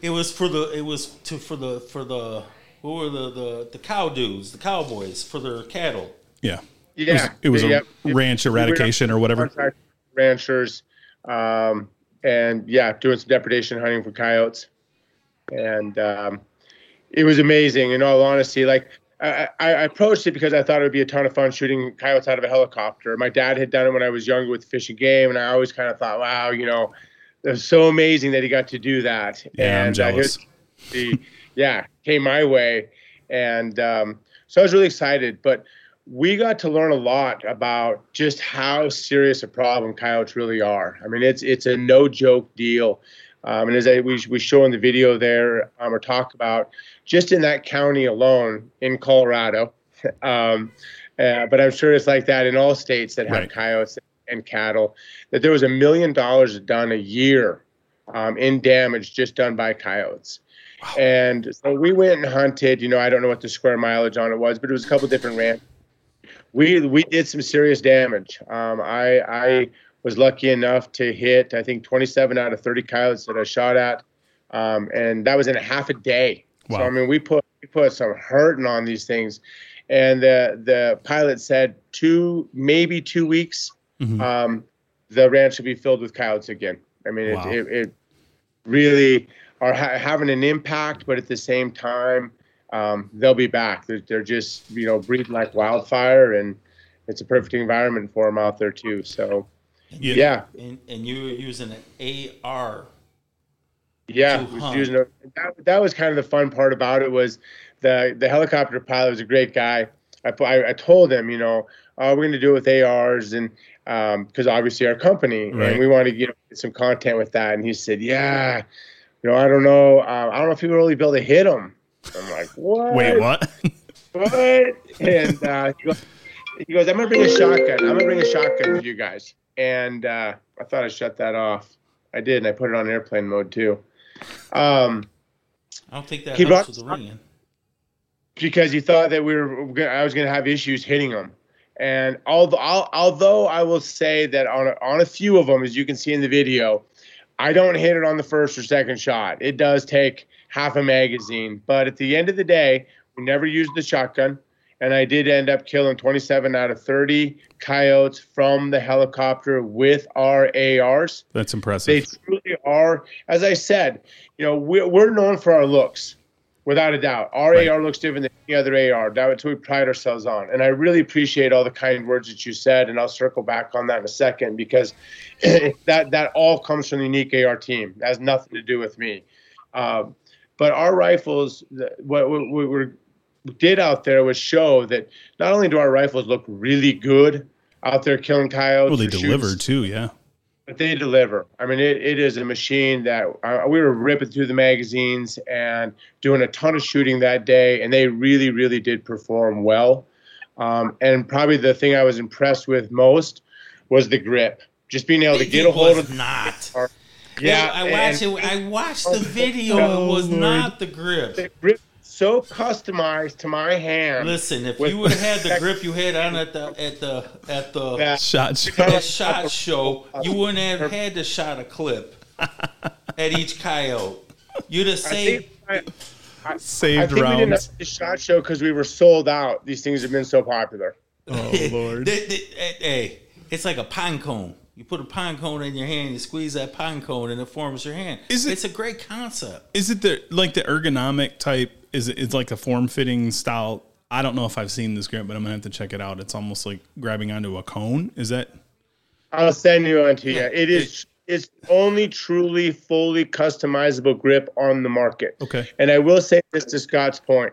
S5: It was for the. It was to for the for the. What were the the the cow dudes, the cowboys for their cattle.
S1: Yeah.
S4: Yeah,
S1: It was, it was
S4: Yep.
S1: a ranch eradication or whatever.
S4: Ranchers, um, and yeah, doing some depredation hunting for coyotes, and um, it was amazing. In all honesty, like I, I approached it because I thought it would be a ton of fun shooting coyotes out of a helicopter. My dad had done it when I was younger with Fish and Game, and I always kind of thought, wow, you know, it was so amazing that he got to do that.
S1: Yeah, I'm
S4: and uh,
S1: jealous.
S4: the yeah came my way and um, so i was really excited but we got to learn a lot about just how serious a problem coyotes really are i mean it's it's a no joke deal um, and as I, we, we show in the video there um, or talk about just in that county alone in colorado um, uh, but i'm sure it's like that in all states that have
S1: Right.
S4: coyotes and cattle that there was a million dollars done a year um, in damage just done by coyotes. And so we went and hunted. You know, I don't know what the square mileage on it was, but it was a couple different ranches. We we did some serious damage. Um, I I was lucky enough to hit I think 27 out of 30 coyotes that I shot at, um, and that was in a half a day. So I mean, we put we put some hurting on these things, and the the pilot said two maybe two weeks,
S1: Mhm.
S4: um, the ranch will be filled with coyotes again. I mean,
S1: Wow.
S4: it, it, it really are ha- having an impact, but at the same time, um, they'll be back. They're, they're just you know breeding like wildfire, and it's a perfect environment for them out there too. So
S1: Yeah.
S4: yeah,
S5: And and you were using an AR.
S4: yeah, was using a, that, that was kind of the fun part about it was the the helicopter pilot was a great guy. I I, I told him, you know, uh, we're going to do it with ARs and because obviously our company
S1: Right.
S4: and we want to you know get some content with that. And he said, yeah, you know, I don't know, uh, I don't know if you will really be able to hit them. I'm like, what?
S1: Wait, what?
S4: what? And uh, he, goes, he goes, I'm gonna bring a shotgun. I'm gonna bring a shotgun for you guys. And uh, I thought I shut that off. I did, and I put it on airplane mode too. Um,
S5: I don't think that
S4: He
S5: helps
S4: brought-
S5: with the ringing.
S4: because he thought that we were gonna- I was going to have issues hitting them. And although although I will say that on a, on a few of them, as you can see in the video, I don't hit it on the first or second shot. It does take half a magazine, but at the end of the day, we never used the shotgun, and I did end up killing 27 out of 30 coyotes from the helicopter with our ARs.
S1: That's impressive.
S4: They truly are. As I said, you know, we're, we're known for our looks, without a doubt. Our
S1: Right.
S4: AR looks different than any other AR. That's what we pride ourselves on. And I really appreciate all the kind words that you said, and I'll circle back on that in a second because that that all comes from the unique AR team. That has nothing to do with me. Um, but our rifles, what what we were did out there was show that not only do our rifles look really good out there killing coyotes,
S1: Well, they
S4: or shooting
S1: deliver too. Yeah.
S4: but they deliver. I mean, it, it is a machine that uh, we were ripping through the magazines and doing a ton of shooting that day, and they really, really did perform well. Um, and probably the thing I was impressed with most was the grip. Just being able to get
S5: it
S4: a hold of.
S5: not.
S4: Yeah,
S5: I watched
S4: and
S5: it. I watched the video.
S1: Oh,
S5: it was
S1: Lord.
S5: not the grip.
S4: The grip so customized to my hand.
S5: Listen, if you would have had the grip you had on at the at the at the
S4: that
S1: Shot.
S5: at shot show, you wouldn't have had to shot a clip at each coyote. You'd have
S4: I
S5: saved.
S4: think, I, I
S1: Saved
S4: think we didn't
S1: rounds.
S4: have the shot show because we were sold out. These things have been so popular.
S1: Oh Lord.
S5: They- they- eh, Hey, it's like a pine cone. You put a pine cone in your hand, you squeeze that pine cone, and it forms your hand.
S1: Is it-
S5: it's a great concept.
S1: Is it the like the ergonomic type? Is it's like a form fitting style? I don't know if I've seen this grip, but I'm gonna have to check it out. It's almost like grabbing onto a cone. Is that
S4: I'll send you one to you. It is it's only truly fully customizable grip on the market.
S1: okay?
S4: And I will say this to Scott's point.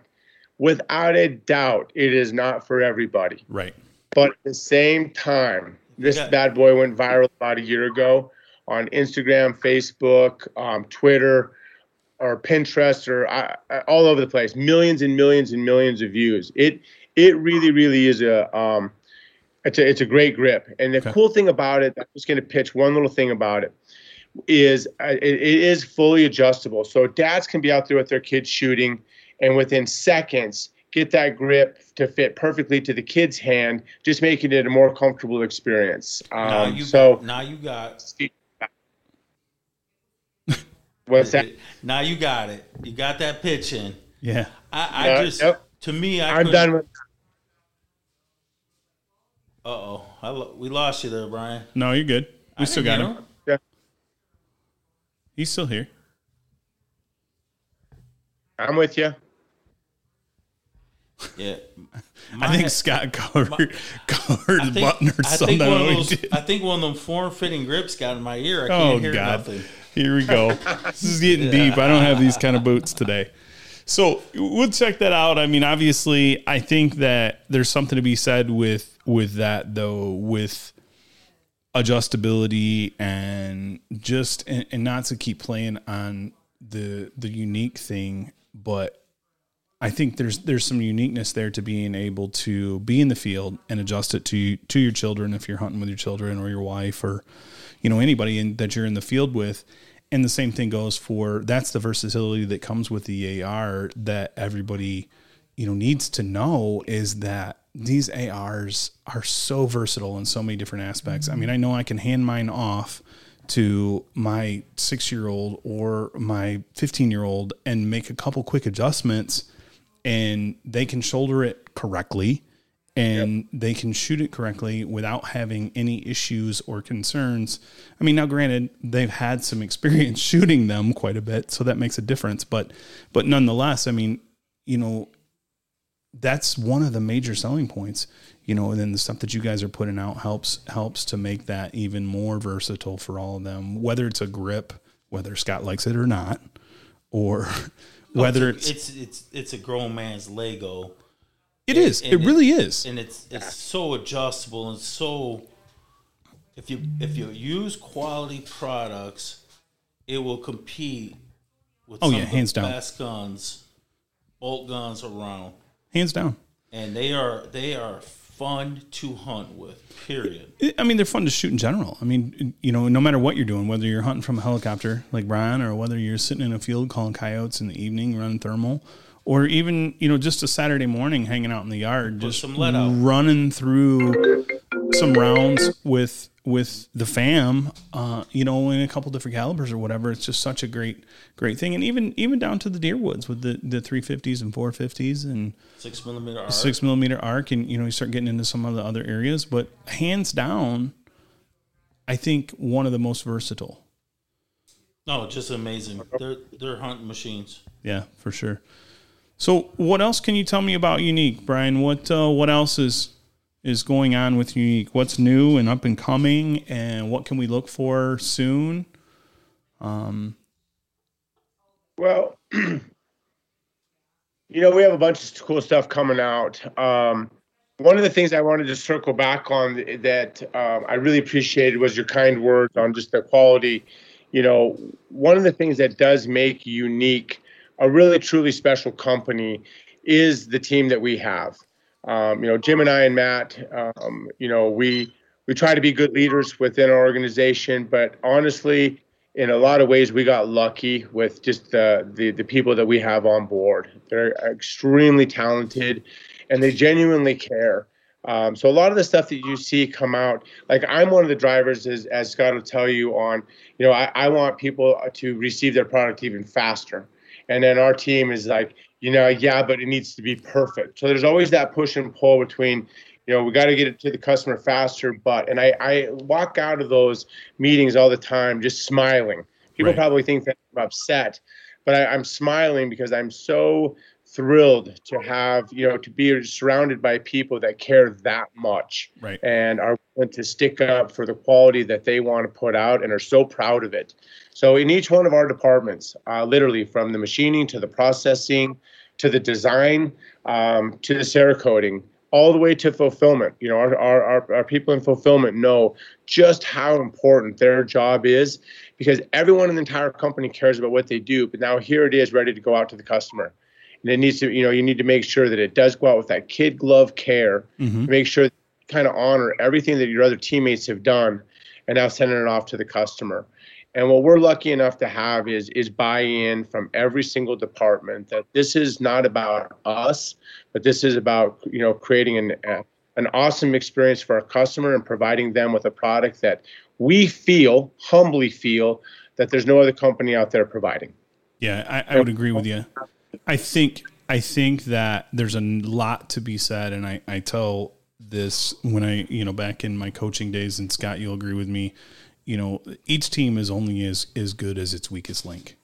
S4: Without a doubt, it is not for everybody.
S1: Right.
S4: But at the same time, this
S5: Yeah.
S4: bad boy went viral about a year ago on Instagram, Facebook, um, Twitter, or Pinterest, or uh, uh, all over the place. Millions and millions and millions of views. It it really, really is a um, it's a it's a great grip. And the
S1: Okay.
S4: cool thing about it, I'm just going to pitch one little thing about it, is uh, it, it is fully adjustable. So dads can be out there with their kids shooting, and within seconds get that grip to fit perfectly to the kid's hand, just making it a more comfortable experience.
S5: now
S4: Um,
S5: you
S4: so
S5: now you got
S4: What's that?
S5: Now you got it. You got that pitch in.
S1: Yeah.
S5: I, I
S4: Yeah,
S5: just
S4: yep.
S5: to me, I
S4: I'm
S5: couldn't-
S4: done with.
S5: Uh oh, lo- we lost you there, Brian.
S1: No, you're good. We
S5: I
S1: still got
S5: hear
S1: him.
S4: Yeah.
S1: He's still here.
S4: I'm with you.
S5: Yeah,
S1: I think Scott covered covered
S5: I think,
S1: button or
S5: I
S1: something.
S5: think one of
S1: know what he
S5: those. I think one of them form-fitting grips got in my ear. I can't
S1: Oh
S5: hear
S1: God!
S5: nothing.
S1: Here we go. This is getting deep. I don't have these kind of boots today. So we'll check that out. I mean, obviously, I think that there's something to be said with with that though, with adjustability and just and, and not to keep playing on the the unique thing, but I think there's there's some uniqueness there to being able to be in the field and adjust it to to your children if you're hunting with your children or your wife or you know anybody in, that you're in the field with. And the same thing goes for that's the versatility that comes with the AR that everybody you know needs to know is that these ARs are so versatile in so many different aspects. I mean, I know I can hand mine off to my six year old or my 15 year old and make a couple quick adjustments and they can shoulder it correctly and they can shoot it correctly without having any issues or concerns. I mean, now granted, they've had some experience shooting them quite a bit, so that makes a difference, but but nonetheless, I mean, you know, that's one of the major selling points, you know, and then the stuff that you guys are putting out helps helps to make that even more versatile for all of them, whether it's a grip, whether Scott likes it or not, or oh, whether it's
S5: it's it's it's a grown man's Lego,
S1: it is.
S5: and
S1: It really is.
S5: and it's it's so adjustable and so. If you if you use quality products, it will compete with
S1: Oh,
S5: some
S1: yeah,
S5: of the
S1: hands down.
S5: best guns, bolt guns around,
S1: Hands down.
S5: and they are they are fun to hunt with. Period.
S1: I mean, they're fun to shoot in general. I mean, you know, no matter what you're doing, whether you're hunting from a helicopter like Brian, or whether you're sitting in a field calling coyotes in the evening, running thermal, or even you know just a Saturday morning hanging out in the yard, just
S5: some lead out.
S1: running through some rounds with with the fam, uh, you know, in a couple different calibers or whatever. It's just such a great great thing, and even even down to the deer woods with the the 350s and 450s and
S5: Six millimeter arc.
S1: six millimeter arc, and you know you start getting into some of the other areas. But hands down, I think one of the most versatile.
S5: No, just amazing. They're they're hunting machines.
S1: Yeah, for sure. So, what else can you tell me about Unique, Brian? What uh, what else is is going on with Unique? What's new and up and coming, and what can we look for soon?
S4: Um, Well, you know, we have a bunch of cool stuff coming out. Um, one of the things I wanted to circle back on that um, I really appreciated was your kind words on just the quality. You know, one of the things that does make unique a really truly special company is the team that we have. Um, you know, Jim and I and Matt, um, you know, we we try to be good leaders within our organization, but honestly, in a lot of ways, we got lucky with just the, the the people that we have on board. They're extremely talented, and they genuinely care. Um, so a lot of the stuff that you see come out, like I'm one of the drivers, as, as Scott will tell you on, you know, I, I want people to receive their product even faster. And then our team is like, you know, yeah, but it needs to be perfect. So there's always that push and pull between, you know, we got to get it to the customer faster. But, and I, I walk out of those meetings all the time just smiling. People
S1: Right.
S4: probably think that I'm upset, but I, I'm smiling because I'm so thrilled to have, you know, to be surrounded by people that care that much
S1: Right.
S4: and are willing to stick up for the quality that they want to put out and are so proud of it. So in each one of our departments, uh, literally from the machining to the processing to the design um, to the cerakoting, all the way to fulfillment. You know, our, our, our, our people in fulfillment know just how important their job is because everyone in the entire company cares about what they do. But now here it is ready to go out to the customer. And it needs to, you know, you need to make sure that it does go out with that kid glove care,
S1: Mhm.
S4: make sure you kind of honor everything that your other teammates have done and now sending it off to the customer. And what we're lucky enough to have is is buy-in from every single department that this is not about us, but this is about you know creating an an awesome experience for our customer and providing them with a product that we feel humbly feel that there's no other company out there providing.
S1: Yeah, I, I would agree with you. I think I think that there's a lot to be said, and I, I tell this when I you know back in my coaching days, and Scott, you'll agree with me. You know, each team is only as as good as its weakest link.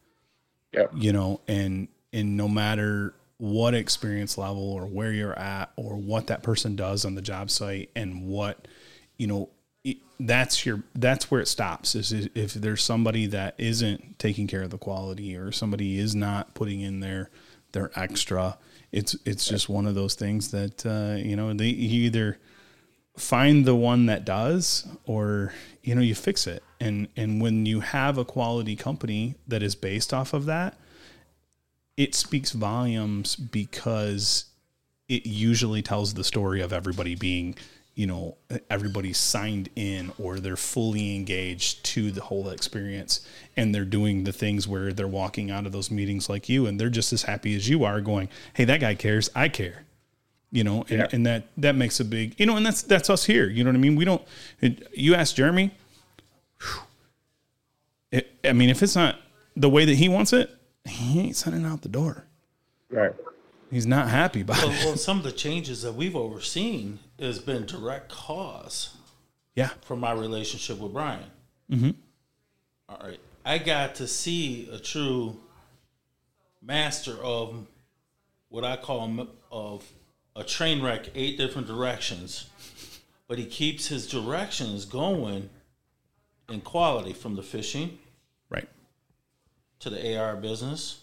S4: Yeah.
S1: You know, and and no matter what experience level or where you're at or what that person does on the job site and what you know it, that's your that's where it stops is if there's somebody that isn't taking care of the quality or somebody is not putting in their their extra it's it's just one of those things that uh, you know they you either find the one that does or you know you fix it. And and when you have a quality company that is based off of that it speaks volumes because it usually tells the story of everybody being you know everybody signed in or they're fully engaged to the whole experience. And they're doing the things where they're walking out of those meetings like you and they're just as happy as you are going hey that guy cares. I care you know and,
S4: Yeah.
S1: and that that makes a big you know and that's that's us here you know what i mean we don't it, you ask jeremy it, i mean if it's not the way that he wants it he ain't sending out the door
S4: Right.
S1: he's not happy about
S5: Well,
S1: it
S5: well, some of the changes that we've overseen has been direct cause
S1: yeah
S5: from my relationship with Brian. Mm-hmm. right, I got to see a true master of what I call of a train wreck, eight different directions, but he keeps his directions going in quality from the fishing
S1: right
S5: to the AR business.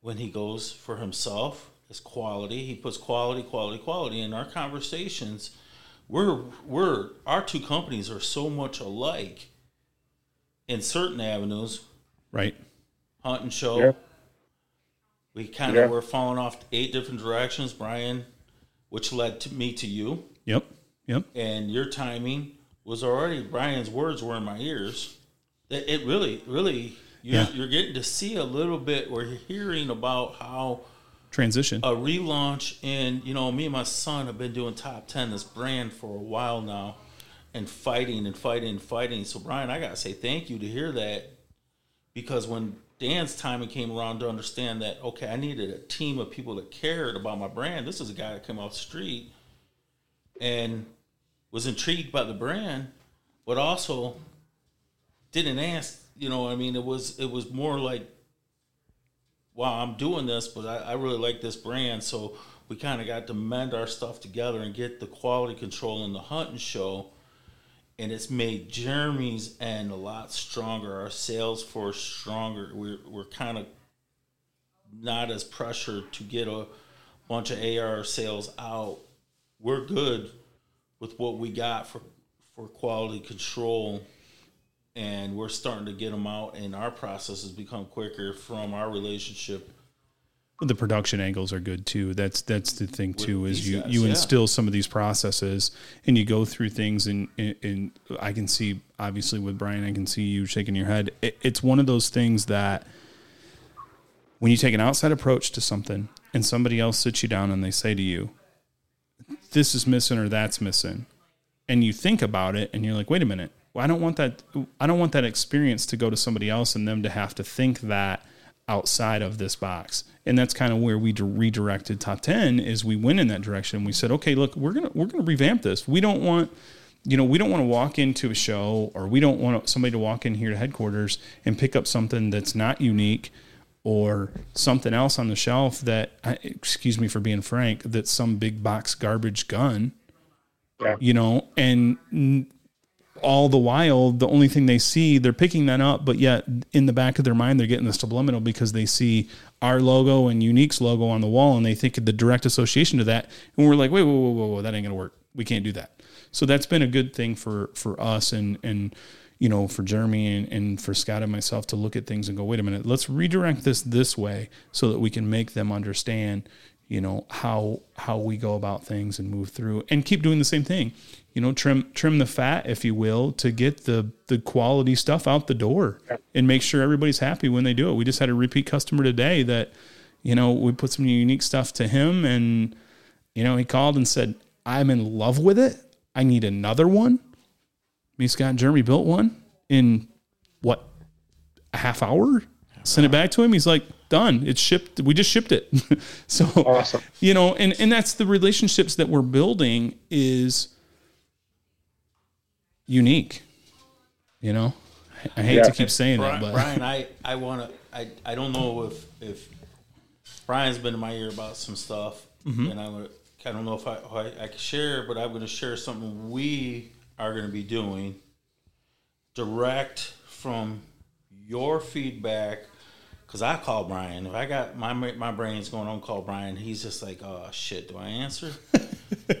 S5: When he goes for himself, it's quality. He puts quality, quality, quality in our conversations. We're we're our two companies are so much alike in certain avenues.
S1: right
S5: Hunt and show.
S4: Yeah.
S5: We kind
S4: Yeah.
S5: of were falling off eight different directions, Brian, which led to me to you,
S1: yep yep
S5: and your timing was already Brian's words were in my ears. It, it really, really, you're,
S1: Yeah.
S5: you're getting to see a little bit. We're hearing about how
S1: transition
S5: a relaunch, and you know, me and my son have been doing top ten this brand for a while now, and fighting and fighting and fighting. So, Brian, I gotta say thank you to hear that, because when Dan's timing came around to understand that, okay, I needed a team of people that cared about my brand. This is a guy that came off the street and was intrigued by the brand, but also didn't ask. You know, I mean, it was it was more like, wow, I'm doing this, but I, I really like this brand, so we kind of got to mend our stuff together and get the quality control in the hunting show. And it's made Jeremy's end a lot stronger. Our sales force stronger. We're we're kind of not as pressured to get a bunch of AR sales out. We're good with what we got for for quality control, and we're starting to get them out. And our process has become quicker from our relationship.
S1: The production angles are good too. That's that's the thing too is you
S5: guys,
S1: you
S5: yeah.
S1: instill some of these processes and you go through things and and, and I can see obviously with Brian I can see you shaking your head. It, it's one of those things that when you take an outside approach to something and somebody else sits you down and they say to you, "This is missing or that's missing," and you think about it and you're like, "Wait a minute." Well, I don't want that. I don't want that experience to go to somebody else and them to have to think that outside of this box. And that's kind of where we redirected top 10 is we went in that direction. We said, okay, look, we're going to, we're to revamp this. We don't want, you know, we don't want to walk into a show or we don't want somebody to walk in here to headquarters and pick up something that's not unique or something else on the shelf that, excuse me for being frank, that's some big box garbage gun,
S4: Yeah.
S1: you know, and all the while, the only thing they see, they're picking that up, but yet in the back of their mind, they're getting the subliminal because they see our logo and Unique's logo on the wall and they think of the direct association to that. And we're like, wait, whoa, whoa, whoa, whoa, that ain't gonna work. We can't do that. So that's been a good thing for for us and and you know for Jeremy and, and for Scott and myself to look at things and go, wait a minute, let's redirect this this way so that we can make them understand you know how how we go about things and move through and keep doing the same thing. You know trim trim the fat if you will to get the the quality stuff out the door and make sure everybody's happy when they do it. We just had a repeat customer today that you know we put some unique stuff to him and you know he called and said i'm in love with it. I need another one. Me scott and jeremy built one in what a half hour. Sent it back to him. He's like, done. It's shipped. We just shipped it. so
S4: Awesome.
S1: You know, and and that's the relationships that we're building is unique. You know, I hate
S4: Yeah.
S1: to keep saying
S5: Brian,
S1: that, but
S5: Brian, I, I want to. I, I don't know if if Brian's been in my ear about some stuff,
S1: Mm-hmm.
S5: and I would. I don't know if I, if I I can share, but I'm going to share something we are going to be doing direct from your feedback. Because I call Brian. If I got my my brain's going on, call Brian. He's just like, oh shit, do I answer?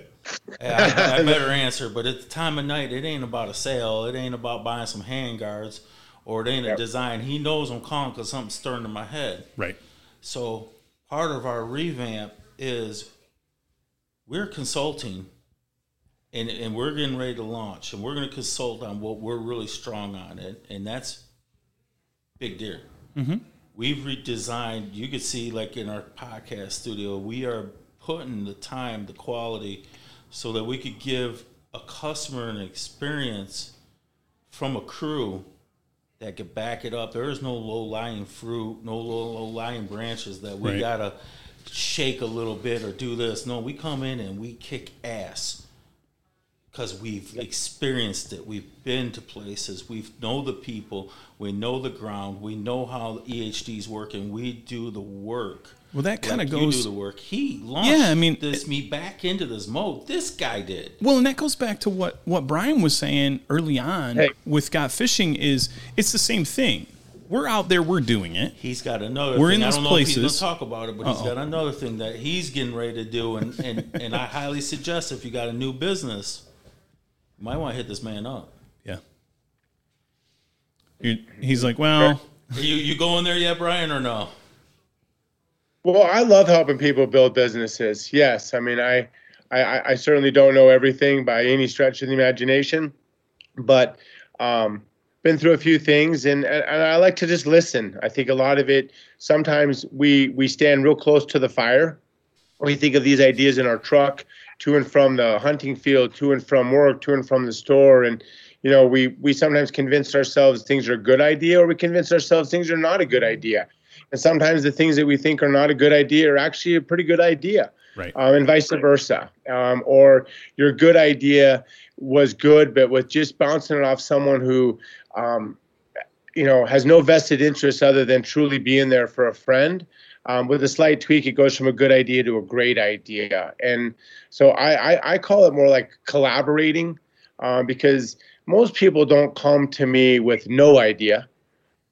S5: Yeah, I, I better answer. But at the time of night, it ain't about a sale. It ain't about buying some hand guards, or it ain't a design. He knows I'm calling because something's stirring in my head.
S1: right.
S5: So part of our revamp is we're consulting, and and we're getting ready to launch, and we're going to consult on what we're really strong on, and and that's big deer. We've redesigned. You can see, like in our podcast studio, we are putting the time, the quality, so that we could give a customer an experience from a crew that could back it up. There is no low lying fruit, no low, low lying branches that we
S1: Right.
S5: gotta shake a little bit or do this. No, we come in and we kick ass because we've experienced it. We've been to places. We know the people. We know the ground. We know how EHDs work, and we do the work.
S1: Well, that kind of
S5: Like you
S1: goes.
S5: do the work. He launched
S1: Yeah, I mean,
S5: this me back into this mode. This guy did.
S1: Well, and that goes back to what what Brian was saying early on
S4: Hey.
S1: with Got Fishing is it's the same thing. We're out there, we're doing it.
S5: He's got another.
S1: We're
S5: thing.
S1: in
S5: I
S1: those
S5: don't know if he's
S1: places.
S5: gonna talk about it, but he's
S1: Uh-oh.
S5: got another thing that he's getting ready to do, and and and I highly suggest if you got a new business, you might want to hit this man up.
S1: Yeah. You- He's like, well,
S5: Are you you going there yet, Brian, or no?
S4: Well, I love helping people build businesses. Yes, I mean, I, I, I certainly don't know everything by any stretch of the imagination, but um, been through a few things, and, and and I like to just listen. I think a lot of it. Sometimes we we stand real close to the fire. We think of these ideas in our truck to and from the hunting field, to and from work, to and from the store, and you know we we sometimes convince ourselves things are a good idea, or we convince ourselves things are not a good idea. And sometimes the things that we think are not a good idea are actually a pretty good idea,
S1: right.
S4: um, and vice versa. Um, or your good idea was good, but with just bouncing it off someone who, um, you know, has no vested interest other than truly being there for a friend. Um, with a slight tweak, it goes from a good idea to a great idea. And so I, I, I call it more like collaborating um, because most people don't come to me with no idea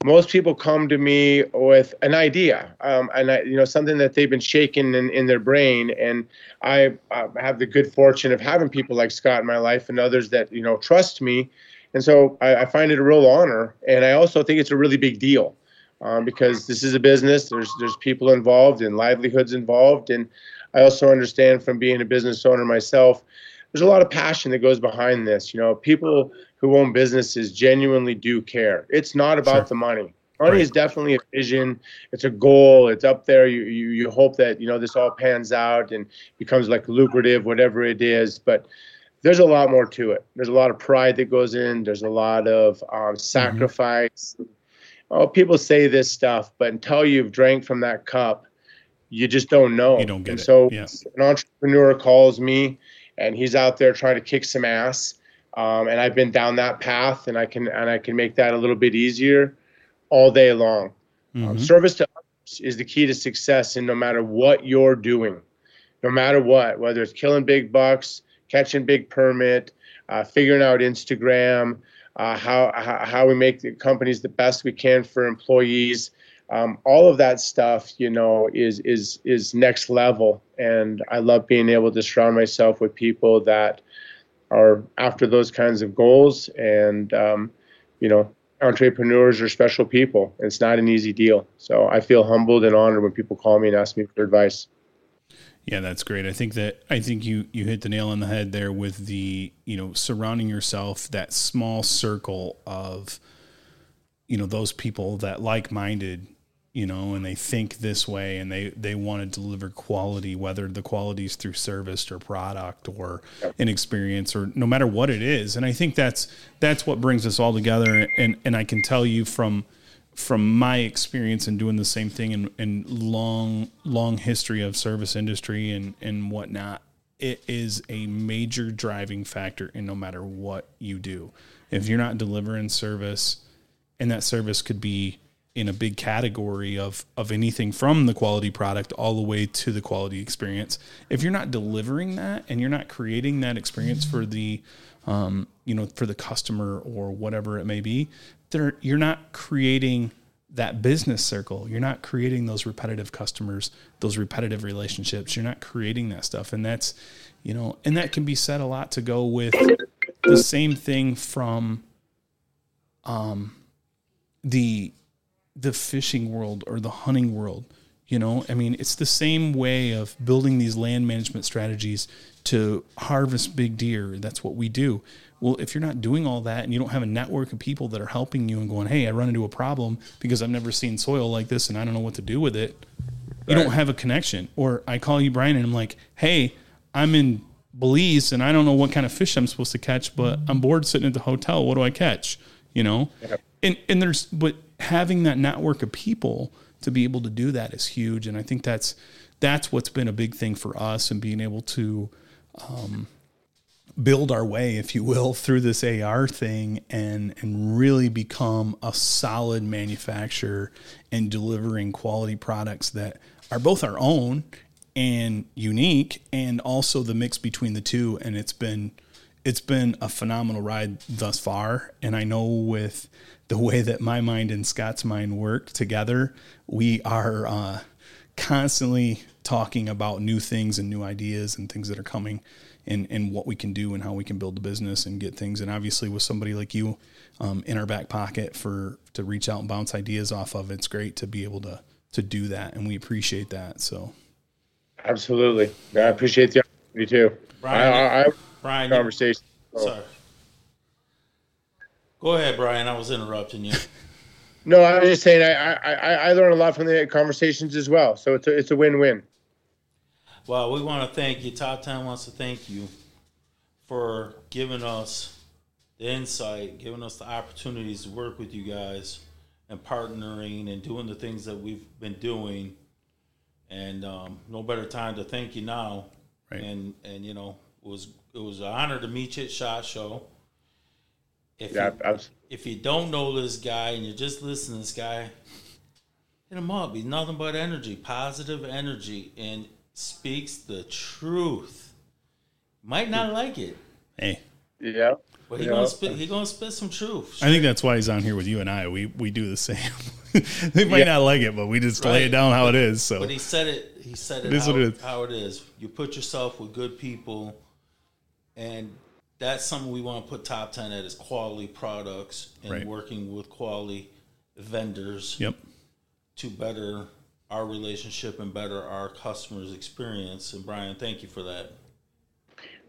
S4: most people come to me with an idea, um, and I, you know something that they've been shaking in, in their brain. And I uh, have the good fortune of having people like Scott in my life and others that you know trust me, and so I, I find it a real honor. And I also think it's a really big deal um, because this is a business. There's there's people involved and livelihoods involved, and I also understand from being a business owner myself. There's a lot of passion that goes behind this. You know, people who own businesses genuinely do care. It's not about
S1: Sure.
S4: the money. Money
S1: Right.
S4: is definitely a vision. It's a goal. It's up there. You, you you hope that you know this all pans out and becomes like lucrative, whatever it is. But there's a lot more to it. There's a lot of pride that goes in. There's a lot of um, sacrifice. Oh, people say this stuff, but until you've drank from that cup, you just don't know.
S1: You don't get
S4: and
S1: it.
S4: So
S1: Yeah.
S4: an entrepreneur calls me, and he's out there trying to kick some ass. Um, and I've been down that path, and I can and I can make that a little bit easier all day long. Um,
S1: Mhm.
S4: service to others is the key to success, and no matter what you're doing, no matter what, whether it's killing big bucks, catching big permit, uh, figuring out Instagram, uh, how, how we make the companies the best we can for employees. Um, all of that stuff, you know, is is is next level, and I love being able to surround myself with people that are after those kinds of goals. And um, you know, entrepreneurs are special people. It's not an easy deal. So I feel humbled and honored when people call me and ask me for advice.
S1: Yeah, that's great. I think that I think you you hit the nail on the head there with the you know surrounding yourself that small circle of you know those people that like minded you know and they think this way and they they want to deliver quality whether the quality is through service or product or an experience or no matter what it is and I think that's that's what brings us all together and and I can tell you from from my experience in doing the same thing and, long long history of service industry and and whatnot, it is a major driving factor in no matter what you do. If you're not delivering service, and that service could be in a big category of of anything from the quality product all the way to the quality experience. If you're not delivering that and you're not creating that experience for the um, you know for the customer or whatever it may be, you're not creating that business circle. You're not creating those repetitive customers, those repetitive relationships. You're not creating that stuff, and that's you know, and that can be said a lot to go with the same thing from um the the fishing world or the hunting world. You know, I mean, it's the same way of building these land management strategies to harvest big deer. That's what we do. Well, if you're not doing all that and you don't have a network of people that are helping you and going, hey, I run into a problem because I've never seen soil like this and I don't know what to do with it, you don't have a connection. Or I call you, Brian, and I'm like, hey, I'm in Belize and I don't know what kind of fish I'm supposed to catch, but I'm bored sitting at the hotel. What do I catch? You know? And, and there's, but having that network of people to be able to do that is huge. And I think that's, that's what's been a big thing for us and being able to, um, build our way, if you will, through this AR thing and and really become a solid manufacturer and delivering quality products that are both our own and unique and also the mix between the two and it's been it's been a phenomenal ride thus far and I know with the way that my mind and Scott's mind work together, we are uh, constantly talking about new things and new ideas and things that are coming and, and what we can do and how we can build the business and get things. And obviously with somebody like you um, in our back pocket for, to reach out and bounce ideas off of, it's great to be able to, to do that. And we appreciate that. So.
S4: Absolutely. I appreciate the opportunity too.
S5: Brian,
S4: I, I, I
S5: Brian,
S4: conversation. so-
S5: sorry. Go ahead, Brian. I was interrupting you.
S4: No, I was just saying I, I, I I learn a lot from the conversations as well. So it's a, it's a win-win.
S5: Well, we want to thank you. Top 10 wants to thank you for giving us the insight, giving us the opportunities to work with you guys and partnering and doing the things that we've been doing. And um, no better time to thank you now.
S1: Right.
S5: And and you know it was it was an honor to meet you at Shot Show. If
S4: Yeah,
S5: you,
S4: abs-
S5: if you don't know this guy and you're just listening to this guy, hit him up. He's nothing but energy, positive energy, and speaks the truth. Might not like it,
S1: Hey,
S4: yeah.
S5: but he
S4: Yeah.
S5: gonna spit. He gonna spit some truth.
S1: I think that's why he's on here with you and I. We we do the same. they might
S4: Yeah.
S1: not like it, but we just lay it down how it is. So
S5: But he said it. He said it,
S1: It is
S5: how,
S1: what it is.
S5: how it is. You put yourself with good people, and that's something we want to put top ten at is quality products and
S1: Right.
S5: working with quality vendors
S1: yep,
S5: to better our relationship and better our customers' experience. And Brian, thank you for that.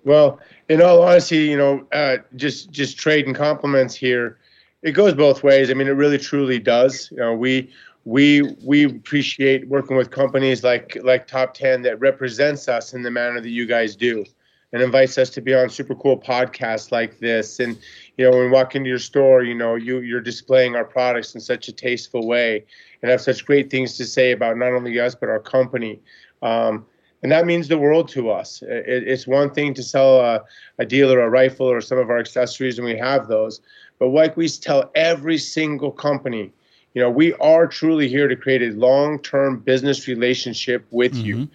S4: Well, in all honesty, you know, uh, just just trading compliments here. It goes both ways. I mean, it really truly does. You know, we we we appreciate working with companies like like Top Ten that represents us in the manner that you guys do, and invites us to be on super cool podcasts like this. And you know, when we walk into your store, you know, you you're displaying our products in such a tasteful way, and have such great things to say about not only us but our company. Um, and that means the world to us. It, it's one thing to sell a, a dealer a rifle or some of our accessories, and we have those. But like we tell every single company, you know, we are truly here to create a long-term business relationship with you.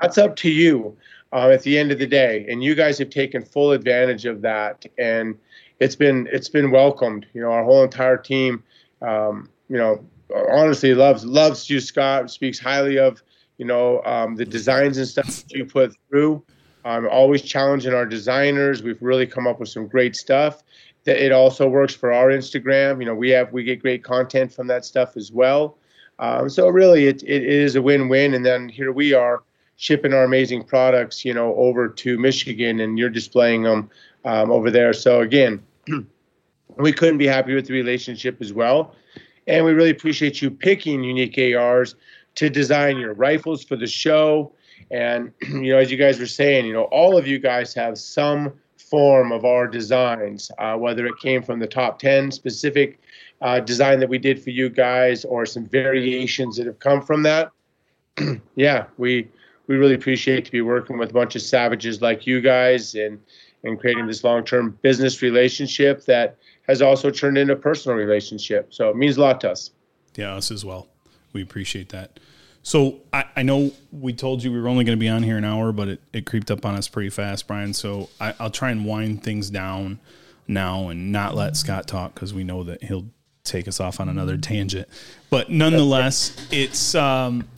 S4: That's up to you uh, at the end of the day, and you guys have taken full advantage of that, and it's been it's been welcomed. You know, our whole entire team, um, you know, honestly loves loves you, Scott. Speaks highly of you know um, the designs and stuff that you put through. Always challenging our designers. We've really come up with some great stuff. That it also works for our Instagram. You know, we have we get great content from that stuff as well. Um, so really, it, it is a win-win. And then here we are shipping our amazing products, you know, over to Michigan, and you're displaying them um, over there. So again, we couldn't be happy with the relationship as well. And we really appreciate you picking unique ARs to design your rifles for the show. And, you know, as you guys were saying, you know, all of you guys have some form of our designs, uh, whether it came from the top 10 specific uh, design that we did for you guys or some variations that have come from that. yeah, we we really appreciate to be working with a bunch of savages like you guys and and creating this long-term business relationship that has also turned into a personal relationship. So it means a lot to us.
S1: Yeah, us as well. We appreciate that. So I, I know we told you we were only going to be on here an hour, but it, it creeped up on us pretty fast, Brian. So I, I'll try and wind things down now and not let Scott talk because we know that he'll take us off on another tangent. But nonetheless, it's um,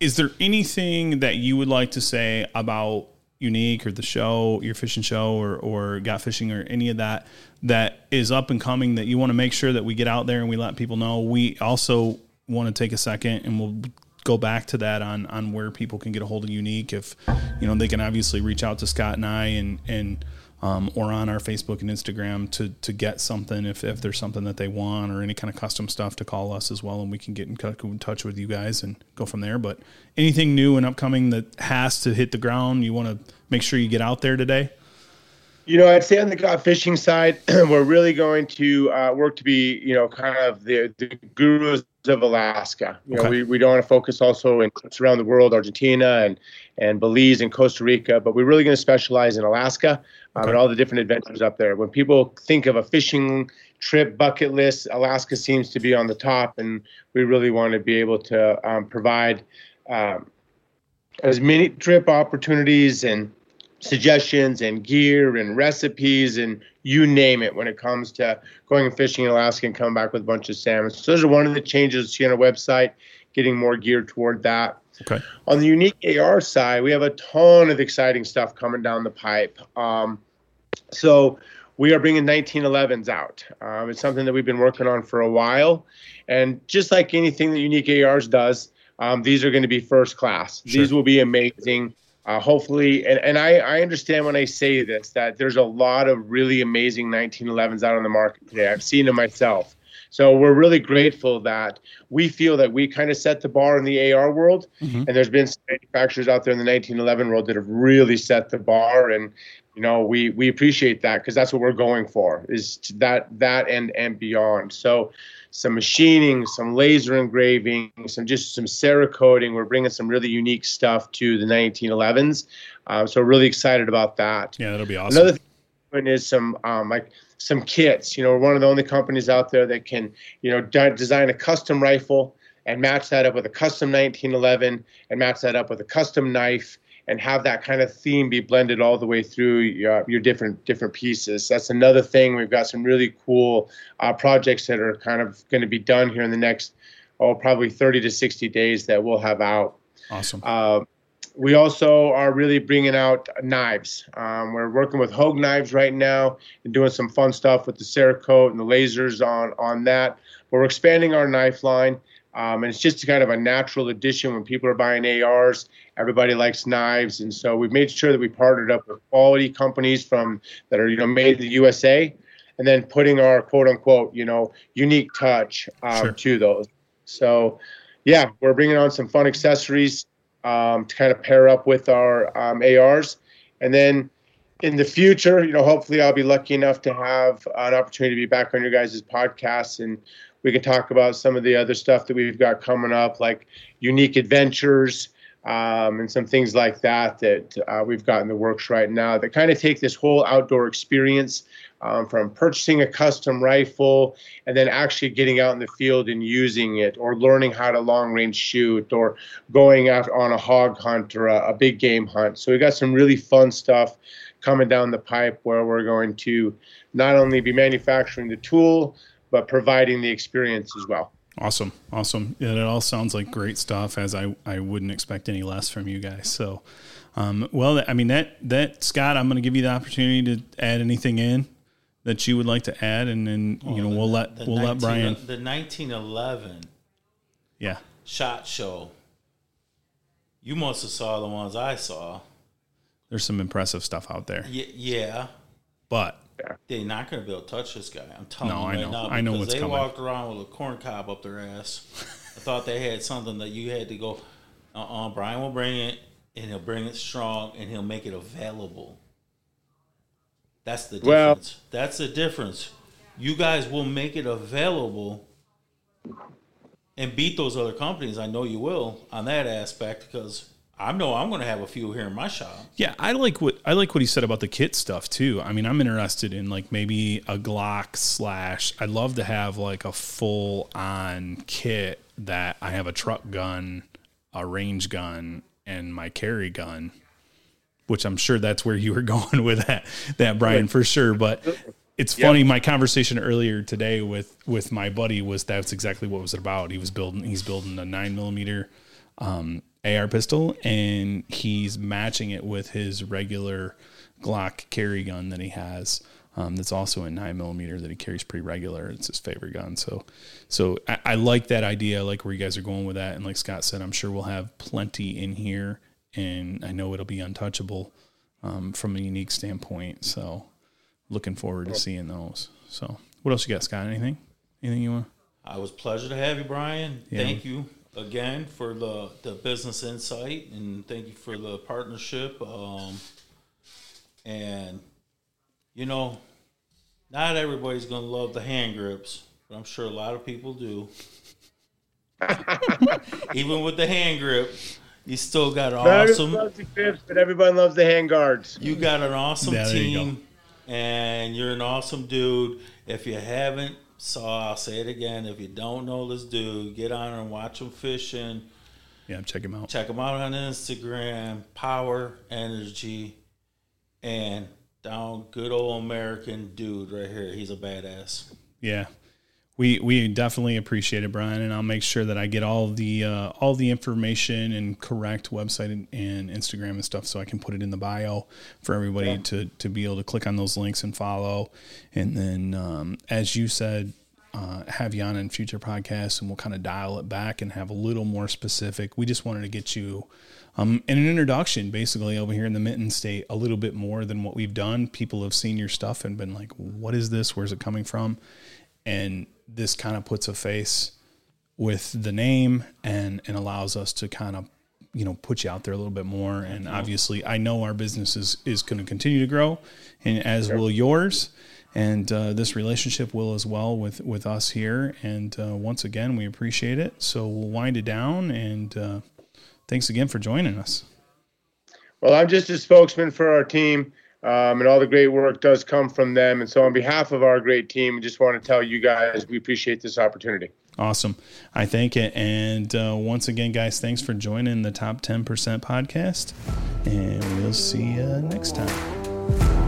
S1: is there anything that you would like to say about unique or the show your fishing show or, or got fishing or any of that that is up and coming that you want to make sure that we get out there and we let people know? We also want to take a second and we'll go back to that on on where people can get a hold of unique if you know they can obviously reach out to scott and i and and um, or on our Facebook and Instagram to to get something if, if there's something that they want or any kind of custom stuff to call us as well and we can get in touch with you guys and go from there. But anything new and upcoming that has to hit the ground, you want to make sure you get out there today.
S4: You know, I'd say on the fishing side, we're really going to uh, work to be, you know, kind of the, the gurus of Alaska. You know, we, we don't want to focus also in around the world, Argentina and and Belize and Costa Rica, but we're really going to specialize in Alaska um, okay. and all the different adventures up there. When people think of a fishing trip bucket list, Alaska seems to be on the top, and we really want to be able to um, provide um, as many trip opportunities and suggestions and gear and recipes and you name it when it comes to going and fishing in Alaska and coming back with a bunch of salmon. So those are one of the changes to on our website, getting more geared toward that.
S1: Okay.
S4: On the unique AR side, we have a ton of exciting stuff coming down the pipe. Um, so we are bringing 1911s out. Um, it's something that we've been working on for a while, and just like anything that Unique ARs does, um, these are going to be first class. Sure. These will be amazing. Uh, hopefully, and, and I, I understand when I say this that there's a lot of really amazing 1911s out on the market today. I've seen them myself. So we're really grateful that we feel that we kind of set the bar in the AR world, mm-hmm. and there's been manufacturers out there in the 1911 world that have really set the bar, and you know we we appreciate that because that's what we're going for is that that and and beyond. So some machining, some laser engraving, some just some Cerakoting. We're bringing some really unique stuff to the 1911s. Uh, so really excited about that.
S1: Yeah, that'll be awesome.
S4: Another thing is some um, like some kits. You know, we're one of the only companies out there that can, you know, de- design a custom rifle and match that up with a custom 1911 and match that up with a custom knife and have that kind of theme be blended all the way through your, your different different pieces. That's another thing. We've got some really cool uh, projects that are kind of going to be done here in the next, oh, probably 30 to 60 days that we'll have out.
S1: Awesome.
S4: Uh, we also are really bringing out knives. Um, we're working with Hogue knives right now and doing some fun stuff with the Cerakote and the lasers on on that. But we're expanding our knife line, um, and it's just kind of a natural addition when people are buying ARs. Everybody likes knives, and so we've made sure that we partnered up with quality companies from that are you know made in the USA, and then putting our quote unquote you know unique touch um, sure. to those. So yeah, we're bringing on some fun accessories um, to kind of pair up with our um, ARs. And then in the future, you know, hopefully I'll be lucky enough to have an opportunity to be back on your guys' podcast and we can talk about some of the other stuff that we've got coming up, like unique adventures um, and some things like that that uh, we've got in the works right now that kind of take this whole outdoor experience um, from purchasing a custom rifle and then actually getting out in the field and using it, or learning how to long range shoot, or going out on a hog hunt or a, a big game hunt. So we got some really fun stuff coming down the pipe where we're going to not only be manufacturing the tool, but providing the experience as well.
S1: Awesome. Awesome. It all sounds like great stuff as I, I wouldn't expect any less from you guys. So, um, well, I mean, that, that Scott, I'm going to give you the opportunity to add anything in that you would like to add, and then you know the, we'll let we'll 19, let Brian
S5: the 1911
S1: yeah
S5: shot show. You must have saw the ones I saw.
S1: There's some impressive stuff out there.
S5: Y- yeah,
S1: but
S5: they're not going to be able to touch this guy. I'm telling
S1: no,
S5: you
S1: right
S5: I know.
S1: now. I know what's
S5: they
S1: coming.
S5: walked around with a corn cob up their ass. I thought they had something that you had to go. Uh, uh Brian will bring it, and he'll bring it strong, and he'll make it available. That's the difference. Well, That's the difference. you guys will make it available and beat those other companies. I know you will on that aspect because I know I'm going to have a few here in my shop.
S1: Yeah, I like what I like what he said about the kit stuff too. I mean, I'm interested in like maybe a Glock slash. I'd love to have like a full on kit that I have a truck gun, a range gun, and my carry gun. Which I'm sure that's where you were going with that, that Brian for sure. But it's funny. My conversation earlier today with with my buddy was that's exactly what was it about. He was building. He's building a nine millimeter um, AR pistol, and he's matching it with his regular Glock carry gun that he has. Um, that's also a nine millimeter that he carries pretty regular. It's his favorite gun. So, so I, I like that idea. I like where you guys are going with that. And like Scott said, I'm sure we'll have plenty in here, and I know it'll be untouchable um, from a unique standpoint. So, looking forward to seeing those. So, what else you got, Scott? Anything? Anything you want?
S5: I was pleasure to have you, Brian.
S1: Yeah.
S5: Thank you again for the, the business insight and thank you for the partnership. Um, and you know, not everybody's gonna love the hand grips, but I'm sure a lot of people do. Even with the hand grip, you still got an
S4: Not everyone
S5: awesome
S4: loves the grips, but everyone loves the hand guards.
S5: you got an awesome
S1: Yeah, there you
S5: team, and you're an awesome dude. If you haven't saw, I'll say it again. If you don't know this dude, get on and watch him fishing.
S1: Yeah, check him out.
S5: Check him out on Instagram. Power Energy, and down good old American dude right here. He's a badass.
S1: Yeah, we we definitely appreciate it, Brian, and I'll make sure that I get all the uh, all the information and correct website and, and Instagram and stuff, so I can put it in the bio for everybody to to be able to click on those links and follow. And then, um, as you said. Uh, have you on in future podcasts, and we'll kind of dial it back and have a little more specific. We just wanted to get you um, in an introduction, basically over here in the Mitten State, a little bit more than what we've done. People have seen your stuff and been like, "What is this? Where's it coming from?" and this kind of puts a face with the name and and allows us to kind of you know put you out there a little bit more. And obviously i know our business is is going to continue to grow and as will yours. And uh, this relationship will as well with with us here. And uh, once again we appreciate it. So we'll wind it down and uh, thanks again for joining us.
S4: Well, I'm just a spokesman for our team, um, and all the great work does come from them. And so, on behalf of our great team, we just want to tell you guys we appreciate this opportunity.
S1: Awesome. I thank it. And uh, once again, guys, thanks for joining the Top 10% podcast. And we'll see you next time.